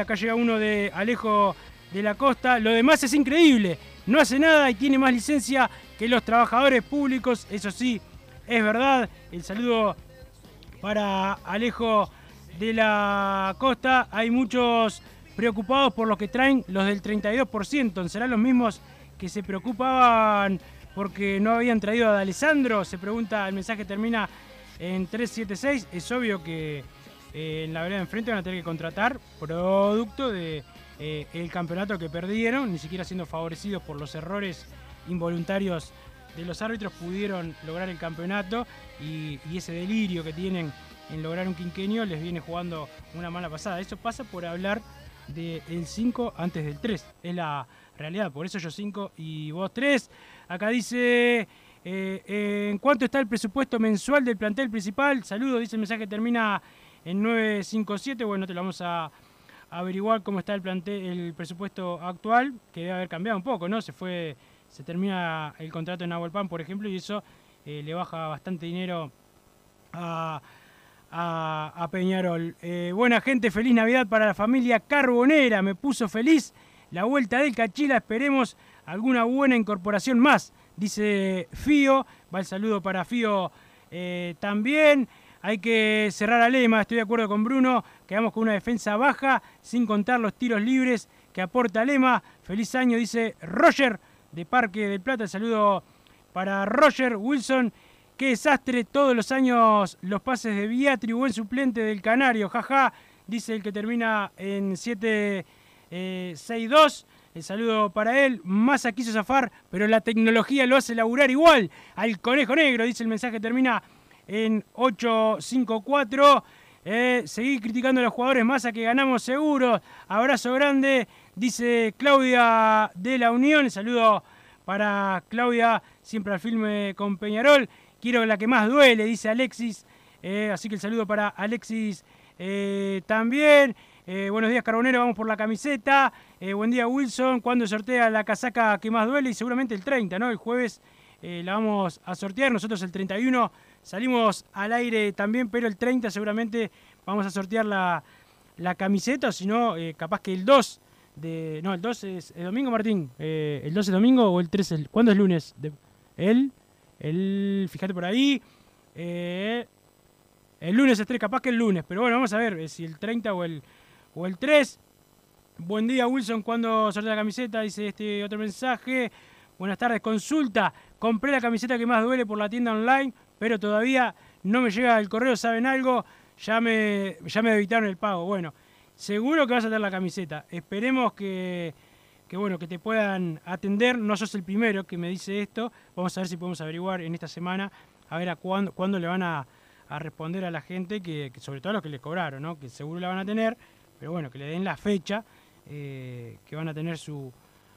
Acá llega uno de Alejo de la Costa. Lo demás es increíble. No hace nada y tiene más licencia que los trabajadores públicos. Eso sí, es verdad. El saludo para Alejo de la Costa. Hay muchos preocupados por lo que traen los del 32%. ¿Serán los mismos que se preocupaban porque no habían traído a Alessandro? Se pregunta, el mensaje termina en 376. Es obvio que eh, en la vereda de enfrente van a tener que contratar producto de eh, el campeonato que perdieron, ni siquiera siendo favorecidos por los errores involuntarios de los árbitros pudieron lograr el campeonato y, ese delirio que tienen en lograr un quinquenio les viene jugando una mala pasada. Eso pasa por hablar del 5 antes del 3. Es la realidad. Por eso yo 5 y vos 3. Acá dice, eh, ¿en cuánto está el presupuesto mensual del plantel principal? Saludos, dice el mensaje termina en 957. Bueno, te lo vamos a averiguar cómo está el plantel, el presupuesto actual, que debe haber cambiado un poco, ¿no? Se fue se termina el contrato en Pan, por ejemplo, y eso eh, le baja bastante dinero a, Peñarol. Eh, buena gente, feliz Navidad para la familia Carbonera, me puso feliz la vuelta del Cachila, esperemos alguna buena incorporación más, dice Fío, va el saludo para Fío eh, también. Hay que cerrar a Lema, estoy de acuerdo con Bruno, quedamos con una defensa baja, sin contar los tiros libres que aporta Lema. Feliz año, dice Roger de Parque del Plata. Saludo para Roger Wilson. Qué desastre todos los años los pases de Beatri, buen suplente del Canario, jaja, dice el que termina en 7-6-2. Eh, el saludo para él. Massa quiso zafar, pero la tecnología lo hace laburar igual al conejo negro, dice el mensaje termina en 8-5-4. Eh, seguir criticando a los jugadores Massa que ganamos seguro. Abrazo grande dice Claudia de la Unión. Saludo para Claudia, siempre al filme con Peñarol. Quiero la que más duele, dice Alexis. Eh, así que el saludo para Alexis eh, también. Eh, buenos días, Carbonero. Vamos por la camiseta. buen día, Wilson. ¿Cuándo sortea la casaca que más duele? Y seguramente el 30, ¿no? El jueves la vamos a sortear. Nosotros el 31 salimos al aire también, pero el 30 seguramente vamos a sortear la, la camiseta. Si no, capaz que el 2 no, el 2 es el domingo, Martín. ¿El 2 es domingo o el 3 es... ¿Cuándo es lunes? el, el... Fíjate por ahí. Eh, el lunes es 3, capaz que el lunes. Pero bueno, vamos a ver eh, si el 30 o el, o el 3. Buen día, Wilson. ¿Cuándo sortea la camiseta? Dice este otro mensaje. Buenas tardes, consulta. Compré la camiseta que más duele por la tienda online, pero todavía no me llega el correo. ¿Saben algo? Ya me, ya me evitaron el pago. Bueno, seguro que vas a tener la camiseta. Esperemos que, bueno, que te puedan atender. No sos el primero que me dice esto. Vamos a ver si podemos averiguar en esta semana, a ver a cuándo, cuándo le van a, responder a la gente, que, sobre todo a los que le cobraron, ¿no? que seguro la van a tener, pero bueno, que le den la fecha, eh, que van a tener su,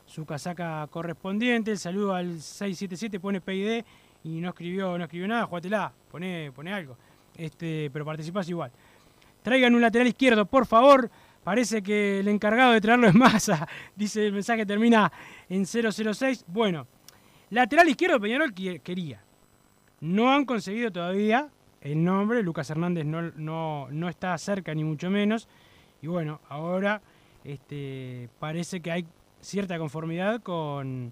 su casaca correspondiente. El saludo al 677, pone PID y no escribió, no escribió nada, jugátela, pone, pone algo. Este, pero participas igual. Traigan un lateral izquierdo, por favor. Parece que el encargado de traerlo es Massa. Dice el mensaje termina en 006. Bueno, lateral izquierdo Peñarol quería. No han conseguido todavía el nombre. Lucas Hernández no, no, está cerca ni mucho menos. Y bueno, ahora este, parece que hay cierta conformidad con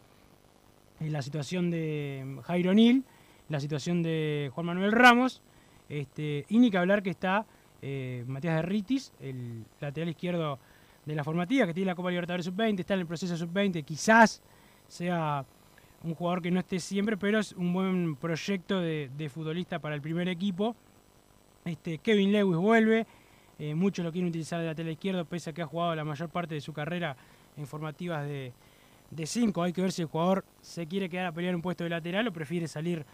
la situación de Jairo Nil, la situación de Juan Manuel Ramos. Este, y ni que hablar que está eh, Matías de Ritis, el lateral izquierdo de la formativa, que tiene la Copa Libertadores Sub-20, está en el proceso Sub-20, quizás sea un jugador que no esté siempre, pero es un buen proyecto de, futbolista para el primer equipo. Este, Kevin Lewis vuelve, eh, muchos lo quieren utilizar de lateral izquierdo, pese a que ha jugado la mayor parte de su carrera en formativas de 5. Hay que ver si el jugador se quiere quedar a pelear un puesto de lateral o prefiere salir,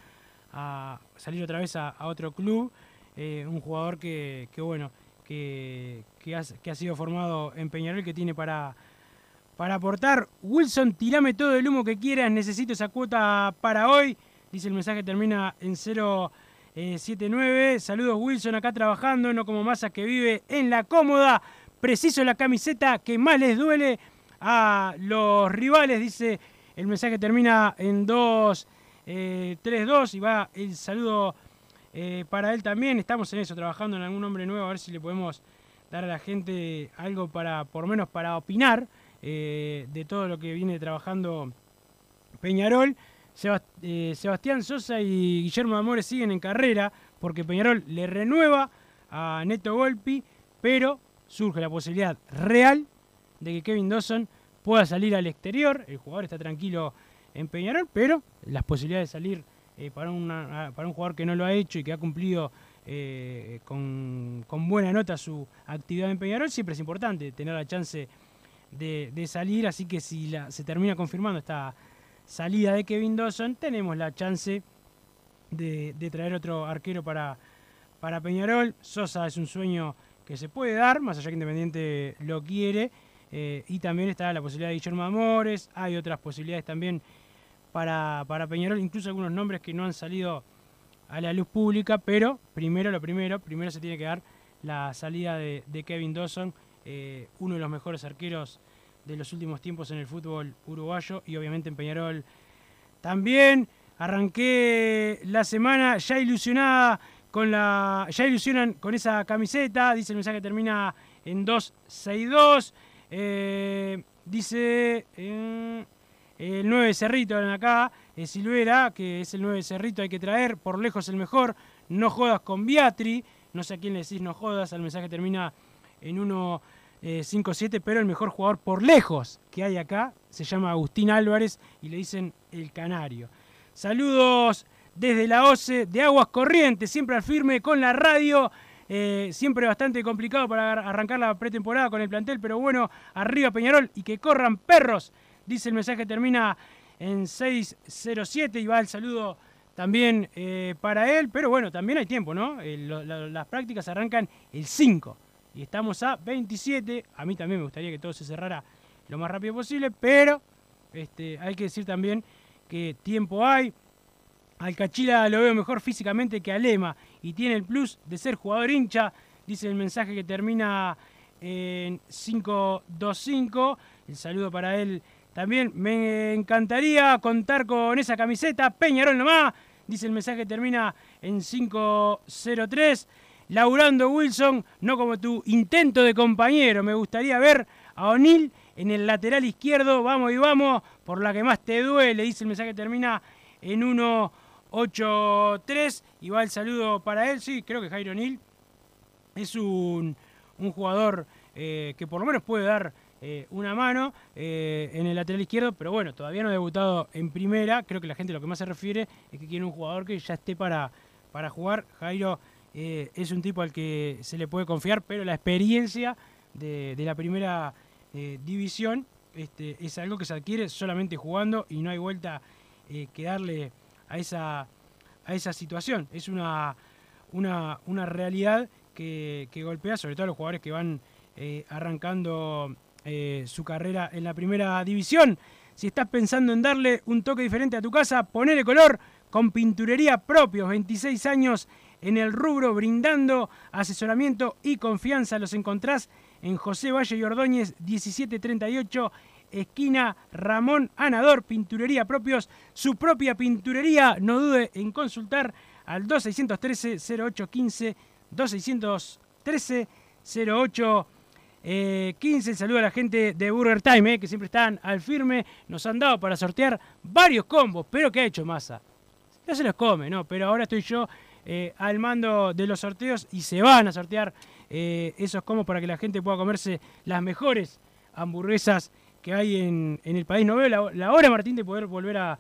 a, salir otra vez a otro club. Eh, un jugador que, bueno, que, ha, sido formado en Peñarol, que tiene para, para aportar. Wilson, tirame todo el humo que quieras, necesito esa cuota para hoy. Dice el mensaje, termina en 079. Eh, Saludos Wilson, acá trabajando, no como masa que vive en la cómoda. Preciso la camiseta que más les duele a los rivales, dice el mensaje termina en 232 eh, y va el saludo eh, para él también estamos en eso, trabajando en algún nombre nuevo, a ver si le podemos dar a la gente algo para, por menos para opinar eh, de todo lo que viene trabajando Peñarol. eh, Sebastián Sosa y Guillermo Amores siguen en carrera porque Peñarol le renueva a Neto Golpi, pero surge la posibilidad real de que Kevin Dawson pueda salir al exterior. El jugador está tranquilo en Peñarol, pero las posibilidades de salir eh, para, para un jugador que no lo ha hecho y que ha cumplido eh, con, buena nota su actividad en Peñarol, siempre es importante tener la chance de, salir, así que si se termina confirmando esta salida de Kevin Dawson, tenemos la chance de, traer otro arquero para, para Peñarol. Sosa es un sueño que se puede dar, más allá que Independiente lo quiere, eh, y también está la posibilidad de Guillermo Amores, hay otras posibilidades también para, para Peñarol, incluso algunos nombres que no han salido a la luz pública, pero primero lo primero, primero se tiene que dar la salida de, Kevin Dawson, eh, uno de los mejores arqueros de los últimos tiempos en el fútbol uruguayo y obviamente en Peñarol también. Arranqué la semana ya ilusionada con la. ya ilusionan con esa camiseta. Dice el mensaje termina en 262. Eh, dice. Eh, el 9 Cerrito en acá, eh, Silvera, que es el 9 Cerrito, hay que traer, por lejos el mejor, no jodas con Beatri, no sé a quién le decís no jodas, el mensaje termina en 1.57, pero el mejor jugador por lejos que hay acá se llama Agustín Álvarez y le dicen el Canario. Saludos desde la OCE de Aguas Corrientes, siempre al firme con la radio. Eh, siempre bastante complicado para arrancar la pretemporada con el plantel, pero bueno, arriba Peñarol y que corran perros Dice el mensaje termina en 607 y va el saludo también eh, para él. Pero bueno, también hay tiempo, ¿no? las prácticas arrancan el 5 y estamos a 27. A mí también me gustaría que todo se cerrara lo más rápido posible, pero este, hay que decir también que tiempo hay. Al Cachila lo veo mejor físicamente que a Lema y tiene el plus de ser jugador hincha. Dice el mensaje que termina en 525. El saludo para él también me encantaría contar con esa camiseta. Peñarol nomás. Dice el mensaje termina en 503. Laurando Wilson, no como tu intento de compañero. Me gustaría ver a O'Neill en el lateral izquierdo. Vamos y vamos. Por la que más te duele. Dice el mensaje termina en 183. Y va el saludo para él. Sí, creo que Jairo O'Neill es un, jugador eh, que por lo menos puede dar eh, una mano eh, en el lateral izquierdo, pero bueno, todavía no ha debutado en primera. Creo que la gente lo que más se refiere es que quiere un jugador que ya esté para, para jugar. Jairo eh, es un tipo al que se le puede confiar, pero la experiencia de, la primera división este, es algo que se adquiere solamente jugando y no hay vuelta que darle a esa, a esa situación. Es una, una, una realidad que, que, golpea sobre todo a los jugadores que van arrancando eh, su carrera en la primera división. Si estás pensando en darle un toque diferente a tu casa, ponele color con pinturería propios, 26 años en el rubro, brindando asesoramiento y confianza. Los encontrás en José Valle y Ordóñez, 1738, esquina Ramón Anador, pinturería propios, su propia pinturería. No dude en consultar al 2613-0815, 2613-0815. 15. Eh, saludo a la gente de Burger Time, eh, que siempre están al firme. Nos han dado para sortear varios combos. Pero ¿qué ha hecho Massa? Ya se los come, ¿no? Pero ahora estoy yo eh, al mando de los sorteos y se van a sortear esos combos para que la gente pueda comerse las mejores hamburguesas que hay en, el país. No veo la, hora, Martín, de poder volver a,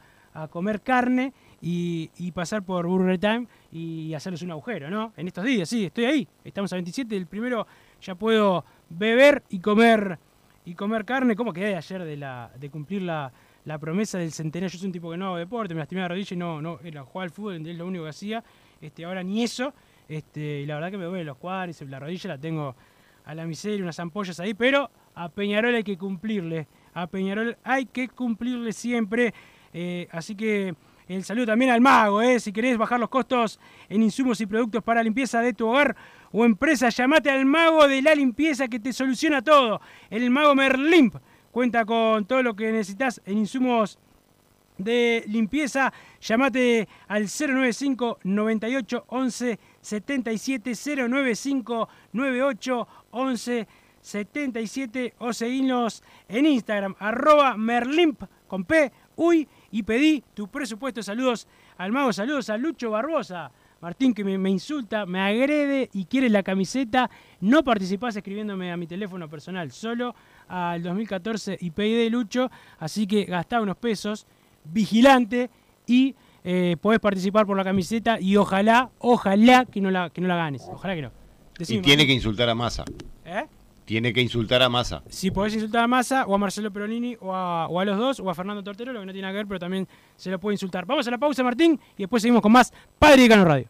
comer carne y, pasar por Burger Time y hacerles un agujero, ¿no? En estos días, sí, estoy ahí. Estamos a 27, el primero ya puedo beber y comer y comer carne. ¿Cómo quedé ayer de, la, de cumplir la, promesa del centenario? Yo soy un tipo que no hago deporte, me lastimé la rodilla y no, no era jugar al fútbol, es lo único que hacía. Este, ahora ni eso. Este, y la verdad que me duele los cuadros, la rodilla la tengo a la miseria, unas ampollas ahí, pero a Peñarol hay que cumplirle. A Peñarol hay que cumplirle siempre. Eh, así que el saludo también al mago, eh. si querés bajar los costos en insumos y productos para limpieza de tu hogar o empresa, llamate al mago de la limpieza que te soluciona todo. El mago Merlimp cuenta con todo lo que necesitas en insumos de limpieza. Llamate al 095 98 11 77 095 98 11 77 o seguinos en Instagram arroba merlimp con P, uy y pedí tu presupuesto. Saludos al mago, saludos a Lucho Barbosa. Martín que me, me insulta, me agrede y quiere la camiseta. No participás escribiéndome a mi teléfono personal, solo al 2014 y pedí de Lucho. Así que gastá unos pesos, vigilante y eh, podés participar por la camiseta y ojalá, ojalá que no la, que no la ganes. Ojalá que no. Decime, y tiene Martín. que insultar a Massa. ¿Eh? Tiene que insultar a Massa. Si podés insultar a Massa o a Marcelo Peronini o a, o a los dos o a Fernando Tortero, lo que no tiene que ver, pero también se lo puede insultar. Vamos a la pausa, Martín, y después seguimos con más Padre de Cano Radio.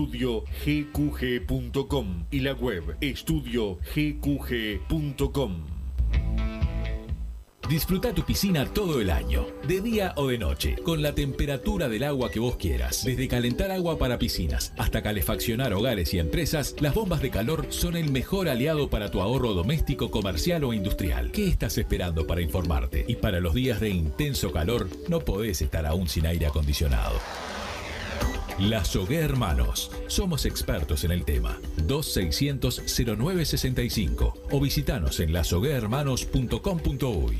estudiogqg.com y la web estudiogqg.com. Disfruta tu piscina todo el año, de día o de noche, con la temperatura del agua que vos quieras. Desde calentar agua para piscinas hasta calefaccionar hogares y empresas, las bombas de calor son el mejor aliado para tu ahorro doméstico, comercial o industrial. ¿Qué estás esperando para informarte? Y para los días de intenso calor, no podés estar aún sin aire acondicionado. La Sogué Hermanos. Somos expertos en el tema. 2600-0965 o visitanos en lasoguehermanos.com.uy.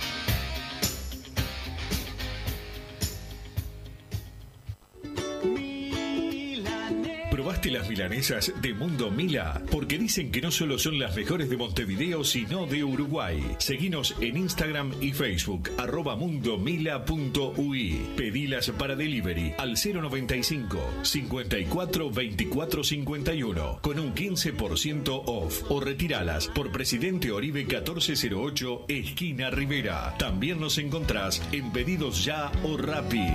¿Probaste las milanesas de Mundo Mila? Porque dicen que no solo son las mejores de Montevideo, sino de Uruguay. Seguinos en Instagram y Facebook, arroba mundomila.ui. Pedilas para delivery al 095 54 24 51 con un 15% off o retiralas por Presidente Oribe 1408, esquina Rivera. También nos encontrás en Pedidos Ya o Rappi.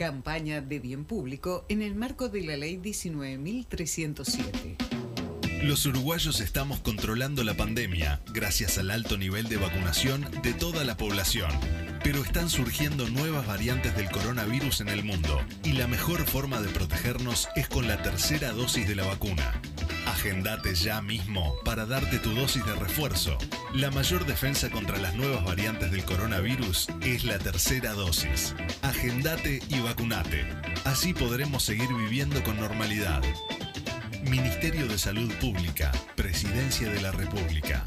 Campaña de bien público en el marco de la Ley 19.307. Los uruguayos estamos controlando la pandemia gracias al alto nivel de vacunación de toda la población. Pero están surgiendo nuevas variantes del coronavirus en el mundo y la mejor forma de protegernos es con la tercera dosis de la vacuna. Agendate ya mismo para darte tu dosis de refuerzo. La mayor defensa contra las nuevas variantes del coronavirus es la tercera dosis. Agendate y vacunate. Así podremos seguir viviendo con normalidad. Ministerio de Salud Pública, Presidencia de la República.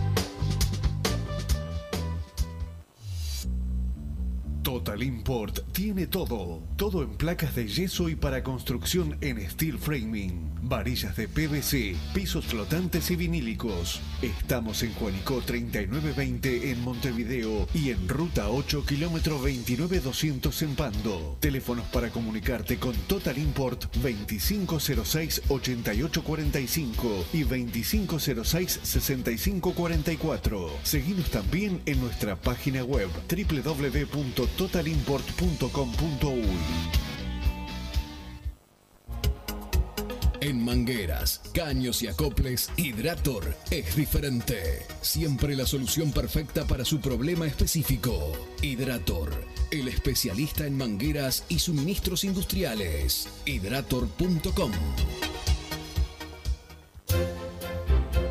Total Import tiene todo. Todo en placas de yeso y para construcción en steel framing. Varillas de PVC, pisos flotantes y vinílicos. Estamos en Juanico 3920 en Montevideo y en Ruta 8, kilómetro 29200 en Pando. Teléfonos para comunicarte con Total Import 2506-8845 y 2506-6544. Seguimos también en nuestra página web www.totalimport.com.uy. En mangueras, caños y acoples, Hidrator es diferente. Siempre la solución perfecta para su problema específico. Hidrator, el especialista en mangueras y suministros industriales. Hidrator.com.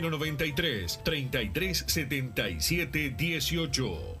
093 33 77 18.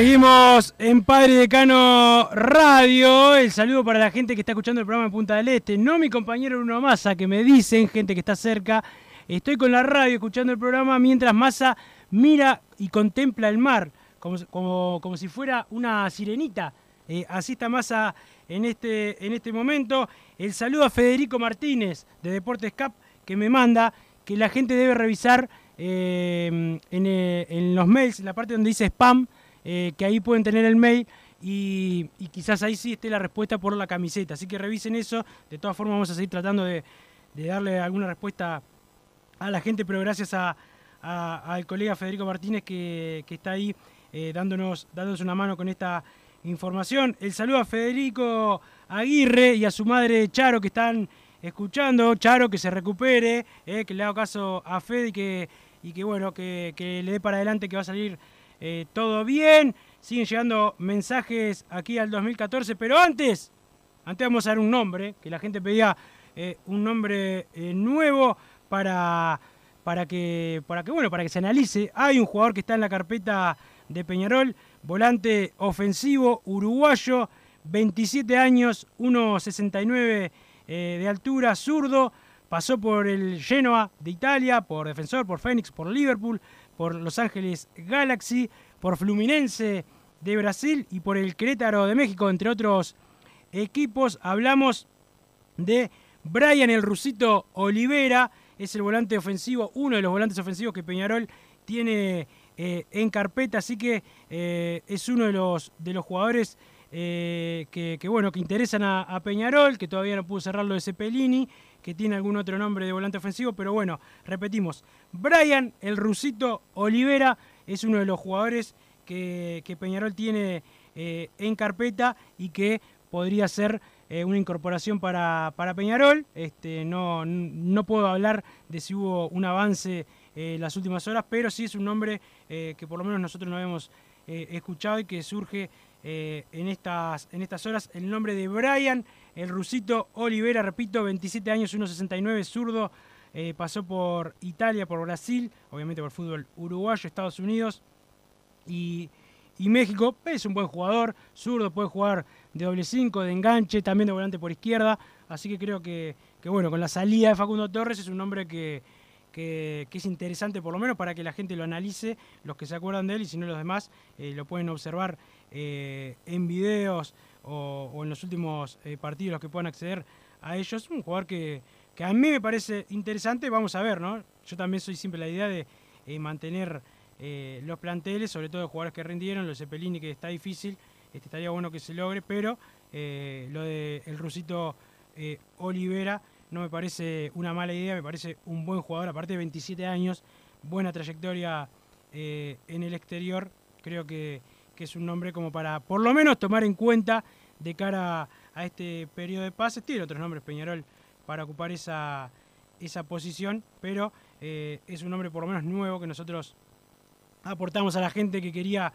Seguimos en Padre Decano Radio. El saludo para la gente que está escuchando el programa de Punta del Este. No mi compañero Bruno Massa, que me dicen, gente que está cerca. Estoy con la radio escuchando el programa mientras Massa mira y contempla el mar, como, como, como si fuera una sirenita. Eh, así está Massa en este, en este momento. El saludo a Federico Martínez de Deportes Cap, que me manda que la gente debe revisar eh, en, eh, en los mails, en la parte donde dice spam, eh, que ahí pueden tener el mail y, quizás ahí sí esté la respuesta por la camiseta. Así que revisen eso. De todas formas vamos a seguir tratando de, darle alguna respuesta a la gente, pero gracias a, al colega Federico Martínez que, está ahí eh, dándonos, dándonos una mano con esta información. El saludo a Federico Aguirre y a su madre Charo que están escuchando. Charo que se recupere, eh, que le haga caso a Fede y que, y que bueno, que le dé para adelante que va a salir eh, todo bien. Siguen llegando mensajes aquí al 2014, pero antes, antes vamos a dar un nombre, que la gente pedía eh, un nombre eh, nuevo para, para, que, para que, bueno, para que se analice. Hay un jugador que está en la carpeta de Peñarol, volante ofensivo uruguayo, 27 años, 1,69 eh, de altura, zurdo, pasó por el Genoa de Italia, por Defensor, por Fénix, por Liverpool, por Los Ángeles Galaxy, por Fluminense de Brasil y por el Querétaro de México, entre otros equipos. Hablamos de Brian el Rusito Olivera, es el volante ofensivo, uno de los volantes ofensivos que Peñarol tiene eh, en carpeta, así que eh, es uno de los, de los jugadores eh, que, bueno, que interesan a, a Peñarol, que todavía no pudo cerrarlo de Cepelini, que tiene algún otro nombre de volante ofensivo, pero bueno, repetimos, Brian el Rusito Olivera es uno de los jugadores que, que Peñarol tiene eh, en carpeta y que podría ser eh, una incorporación para, para Peñarol. Este, no, no puedo hablar de si hubo un avance en las últimas horas, pero sí es un nombre eh, que por lo menos nosotros no habíamos escuchado y que surge en, estas, en estas horas el nombre de Brian, el rusito Olivera, repito, 27 años, 1,69, zurdo, pasó por Italia, por Brasil, obviamente por fútbol uruguayo, Estados Unidos y, México. Es un buen jugador, zurdo, puede jugar de doble 5, de enganche, también de volante por izquierda. Así que creo que, bueno, con la salida de Facundo Torres es un nombre que, es interesante por lo menos para que la gente lo analice, los que se acuerdan de él y si no los demás eh, lo pueden observar eh, en videos o, en los últimos eh, partidos los que puedan acceder a ellos. Un jugador que, que, a mí me parece interesante, vamos a ver, ¿no? Yo también soy siempre la idea de mantener los planteles, sobre todo de jugadores que rindieron, los Cepelini que está difícil, este, estaría bueno que se logre, pero lo del el rusito eh, Olivera no me parece una mala idea, me parece un buen jugador, aparte de 27 años, buena trayectoria eh, en el exterior, creo que, es un nombre como para por lo menos tomar en cuenta de cara a este periodo de pases. Tiene otros nombres Peñarol para ocupar esa, esa posición, pero eh, es un nombre por lo menos nuevo que nosotros aportamos a la gente que quería,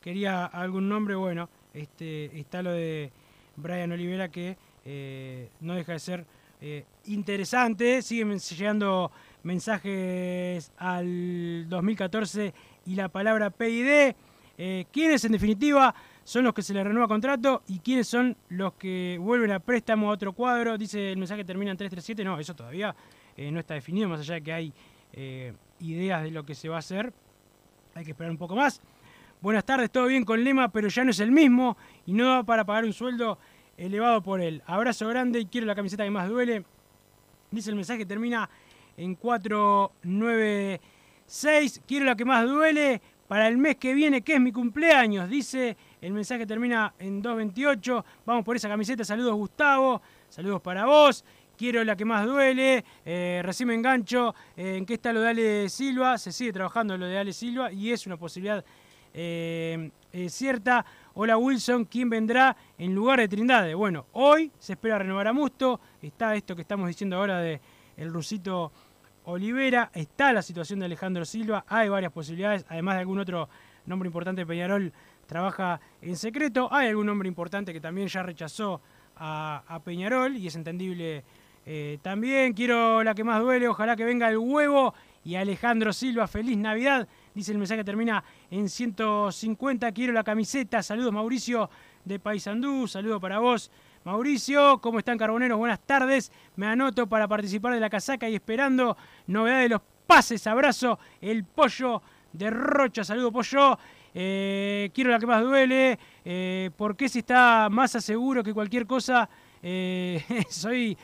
quería algún nombre. Bueno, este, está lo de Brian Olivera que eh, no deja de ser eh, interesante. Siguen llegando mensajes al 2014 y la palabra PID. Eh, ¿Quiénes en definitiva son los que se les renueva contrato y quiénes son los que vuelven a préstamo a otro cuadro? Dice el mensaje termina en 337. No, eso todavía no está definido, más allá de que hay ideas de lo que se va a hacer. Hay que esperar un poco más. Buenas tardes, todo bien con Lema, pero ya no es el mismo y no va para pagar un sueldo elevado por él. Abrazo grande y quiero la camiseta que más duele. Dice el mensaje, termina en 496. Quiero la que más duele para el mes que viene, que es mi cumpleaños. Dice el mensaje termina en 228. Vamos por esa camiseta. Saludos Gustavo. Saludos para vos. Quiero la que más duele. Eh, recién me engancho. Eh, ¿En qué está lo de Ale Silva? Se sigue trabajando lo de Ale Silva y es una posibilidad eh, cierta. Hola Wilson, ¿quién vendrá en lugar de Trindade? Bueno, hoy se espera renovar a Musto, está esto que estamos diciendo ahora de rusito Olivera, está la situación de Alejandro Silva, hay varias posibilidades, además de algún otro nombre importante Peñarol trabaja en secreto, hay algún nombre importante que también ya rechazó a, Peñarol y es entendible eh, también. Quiero la que más duele, ojalá que venga el huevo y Alejandro Silva, feliz Navidad. Dice el mensaje termina en 150. Quiero la camiseta. Saludos, Mauricio de Paysandú. Saludos para vos, Mauricio. ¿Cómo están, carboneros? Buenas tardes. Me anoto para participar de la casaca y esperando novedades de los pases. Abrazo, el pollo de Rocha. Saludos, pollo. Eh, quiero la que más duele. Eh, ¿Por qué si está más aseguro que cualquier cosa? Eh, soy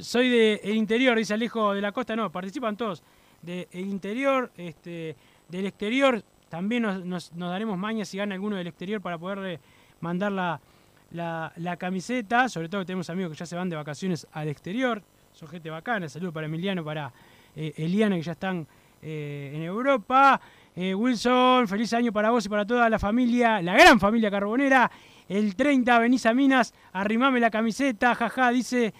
soy del interior, dice Alejo de la costa. No, participan todos. Del interior, este, del exterior. También nos, daremos mañas si gana alguno del exterior para poderle mandar la, camiseta. Sobre todo que tenemos amigos que ya se van de vacaciones al exterior. Son gente bacana. Saludos para Emiliano, para eh, Eliana que ya están eh, en Europa. Eh, Wilson, feliz año para vos y para toda la familia, la gran familia carbonera. El 30 venís a Minas, arrimame la camiseta, jaja, dice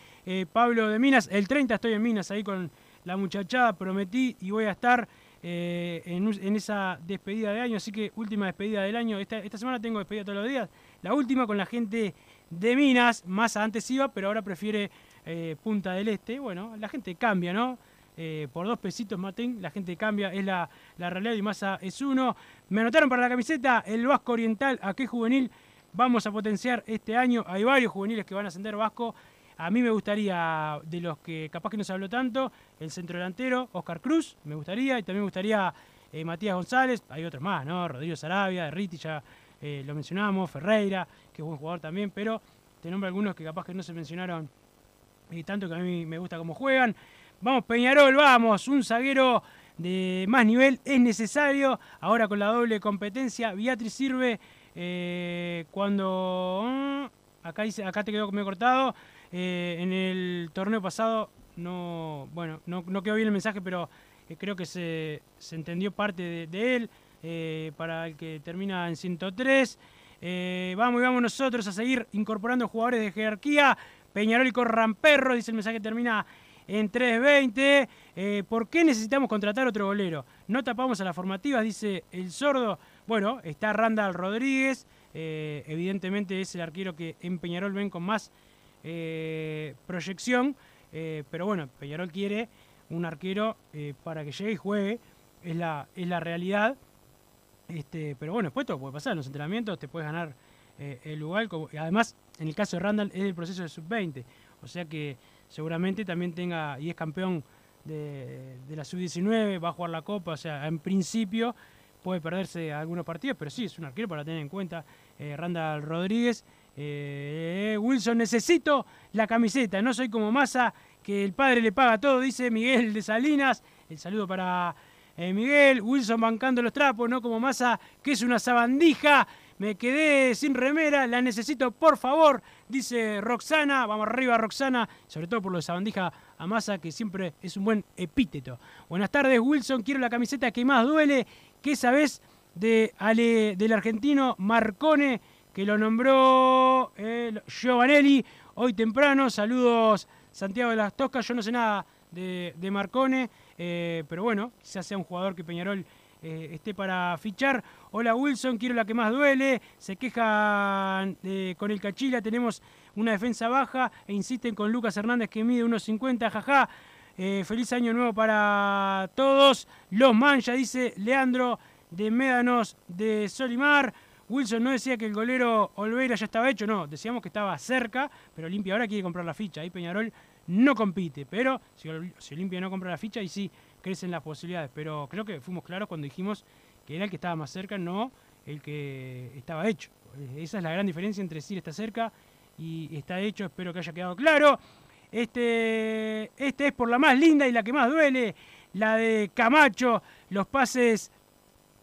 Pablo de Minas. El 30 estoy en Minas ahí con la muchachada, prometí y voy a estar. Eh, en, esa despedida de año. Así que última despedida del año. Esta, esta semana tengo despedida todos los días. La última con la gente de Minas. Más antes iba, pero ahora prefiere eh, Punta del Este. Bueno, la gente cambia, ¿no? Eh, por dos pesitos maten, la gente cambia, es la, la realidad y masa es uno. Me anotaron para la camiseta el Vasco Oriental, ¿a qué juvenil vamos a potenciar este año? Hay varios juveniles que van a ascender Vasco. A mí me gustaría, de los que capaz que no se habló tanto, el centro delantero, Oscar Cruz, me gustaría, y también me gustaría eh, Matías González, hay otros más, ¿no? Rodrigo Sarabia, Riti, ya eh, lo mencionamos, Ferreira, que es buen jugador también, pero te nombro algunos que capaz que no se mencionaron eh, tanto que a mí me gusta cómo juegan. Vamos, Peñarol, vamos, un zaguero de más nivel es necesario. Ahora con la doble competencia, Beatriz sirve cuando. Mm, acá, acá te quedó medio cortado. Eh, en el torneo pasado no, bueno, no, quedó bien el mensaje, pero eh, creo que se, entendió parte de, él. Eh, para el que termina en 103. vamos y vamos nosotros a seguir incorporando jugadores de jerarquía. Peñarol y Corramperro, dice el mensaje termina en 3.20. ¿Por qué necesitamos contratar otro golero? No tapamos a las formativas, dice el sordo. bueno, está Randall Rodríguez, evidentemente es el arquero que en Peñarol ven con más eh, proyección, eh, pero bueno, Peñarol quiere un arquero para que llegue y juegue, es la, es la realidad. Este, pero bueno, después todo puede pasar en los entrenamientos, te puedes ganar el lugar. además, en el caso de Randall es el proceso de sub-20, o sea que seguramente también tenga, y es campeón de, de la sub-19, va a jugar la Copa, o sea, en principio puede perderse algunos partidos, pero sí, es un arquero para tener en cuenta. Eh, Randall Rodríguez. Eh, Wilson, necesito la camiseta, no soy como Massa, que el padre le paga todo, dice Miguel de Salinas. El saludo para eh, Miguel. Wilson bancando los trapos, no como Massa, que es una sabandija. Me quedé sin remera, la necesito por favor, dice Roxana. Vamos arriba, Roxana, sobre todo por lo de sabandija a Massa, que siempre es un buen epíteto. Buenas tardes, Wilson. Quiero la camiseta que más duele ¿Qué sabes de Ale, del argentino Marcone, que lo nombró eh, Giovanelli hoy temprano? Saludos, Santiago de las Toscas. Yo no sé nada de, Marcone, eh, pero bueno, quizás sea un jugador que Peñarol eh, esté para fichar. Hola Wilson, quiero la que más duele. Se quejan con el Cachila, tenemos una defensa baja e insisten con Lucas Hernández que mide 1.50, jaja. Feliz año nuevo para todos. Los mancha, dice Leandro de Médanos de Solimar. Wilson no decía que el golero Olveira ya estaba hecho, no, decíamos que estaba cerca, pero Olimpia ahora quiere comprar la ficha. Ahí Peñarol no compite, pero si, Olimpia no compra la ficha, ahí sí crecen las posibilidades. Pero creo que fuimos claros cuando dijimos que era el que estaba más cerca, no el que estaba hecho. Esa es la gran diferencia entre decir está cerca y está hecho. Espero que haya quedado claro. Este, este es por la más linda y la que más duele, la de Camacho, los pases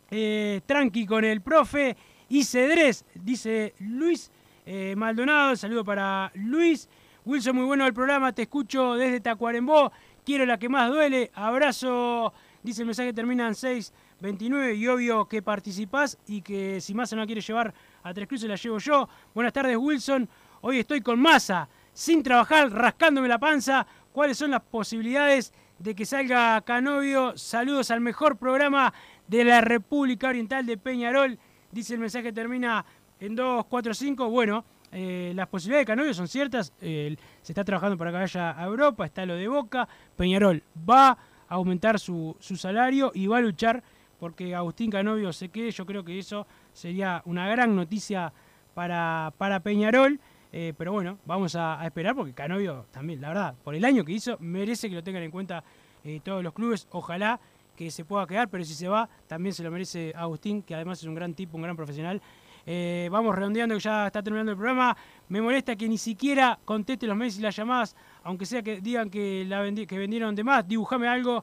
eh, tranqui con el profe y Cedrés, dice Luis eh, Maldonado, saludo para Luis. Wilson, muy bueno el programa, te escucho desde Tacuarembó, quiero la que más duele, abrazo, dice el mensaje termina en 6.29 y obvio que participás y que si Massa no quiere llevar a Tres Cruces la llevo yo. Buenas tardes Wilson, hoy estoy con Massa sin trabajar, rascándome la panza. ¿Cuáles son las posibilidades de que salga Canovio? Saludos al mejor programa de la República Oriental de Peñarol. Dice el mensaje termina en 245. Bueno, eh, las posibilidades de Canovio son ciertas. se está trabajando para que vaya a Europa, está lo de Boca. Peñarol va a aumentar su, salario y va a luchar porque Agustín Canovio se quede. Yo creo que eso sería una gran noticia para, para Peñarol. Eh, pero bueno, vamos a, esperar porque Canovio también, la verdad, por el año que hizo, merece que lo tengan en cuenta eh, todos los clubes. Ojalá que se pueda quedar, pero si se va, también se lo merece Agustín, que además es un gran tipo, un gran profesional. Eh, vamos redondeando que ya está terminando el programa. Me molesta que ni siquiera conteste los mails y las llamadas, aunque sea que digan que, que vendieron de más. Dibujame algo,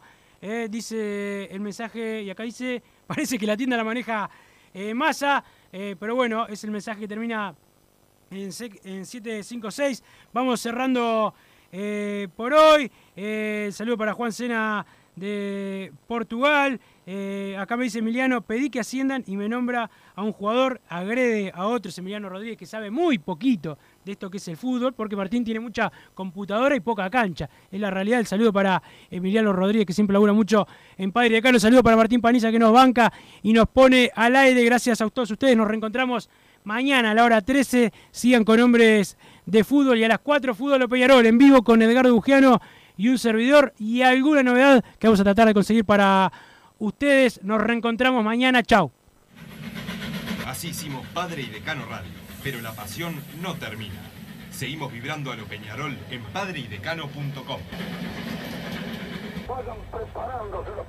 dice el mensaje, y acá dice, parece que la tienda la maneja Masa, pero bueno, es el mensaje que termina en, 756. Vamos cerrando eh, por hoy. Eh, saludo para Juan Sena de Portugal. Eh, acá me dice Emiliano, pedí que asciendan y me nombra a un jugador, agrede a otro, Emiliano Rodríguez, que sabe muy poquito de esto que es el fútbol, porque Martín tiene mucha computadora y poca cancha. Es la realidad. El saludo para Emiliano Rodríguez, que siempre labura mucho en Padre de. El saludo para Martín Paniza, que nos banca y nos pone al aire. Gracias a todos ustedes. Nos reencontramos Mañana a la hora 13 sigan con hombres de fútbol y a las 4 Fútbol o Peñarol en vivo con Edgardo Bugiano y un servidor y alguna novedad que vamos a tratar de conseguir para ustedes. Nos reencontramos mañana. Chao. Así hicimos Padre y Decano Radio, pero la pasión no termina. Seguimos vibrando a lo Peñarol en padreidecano.com. Vayan preparándose los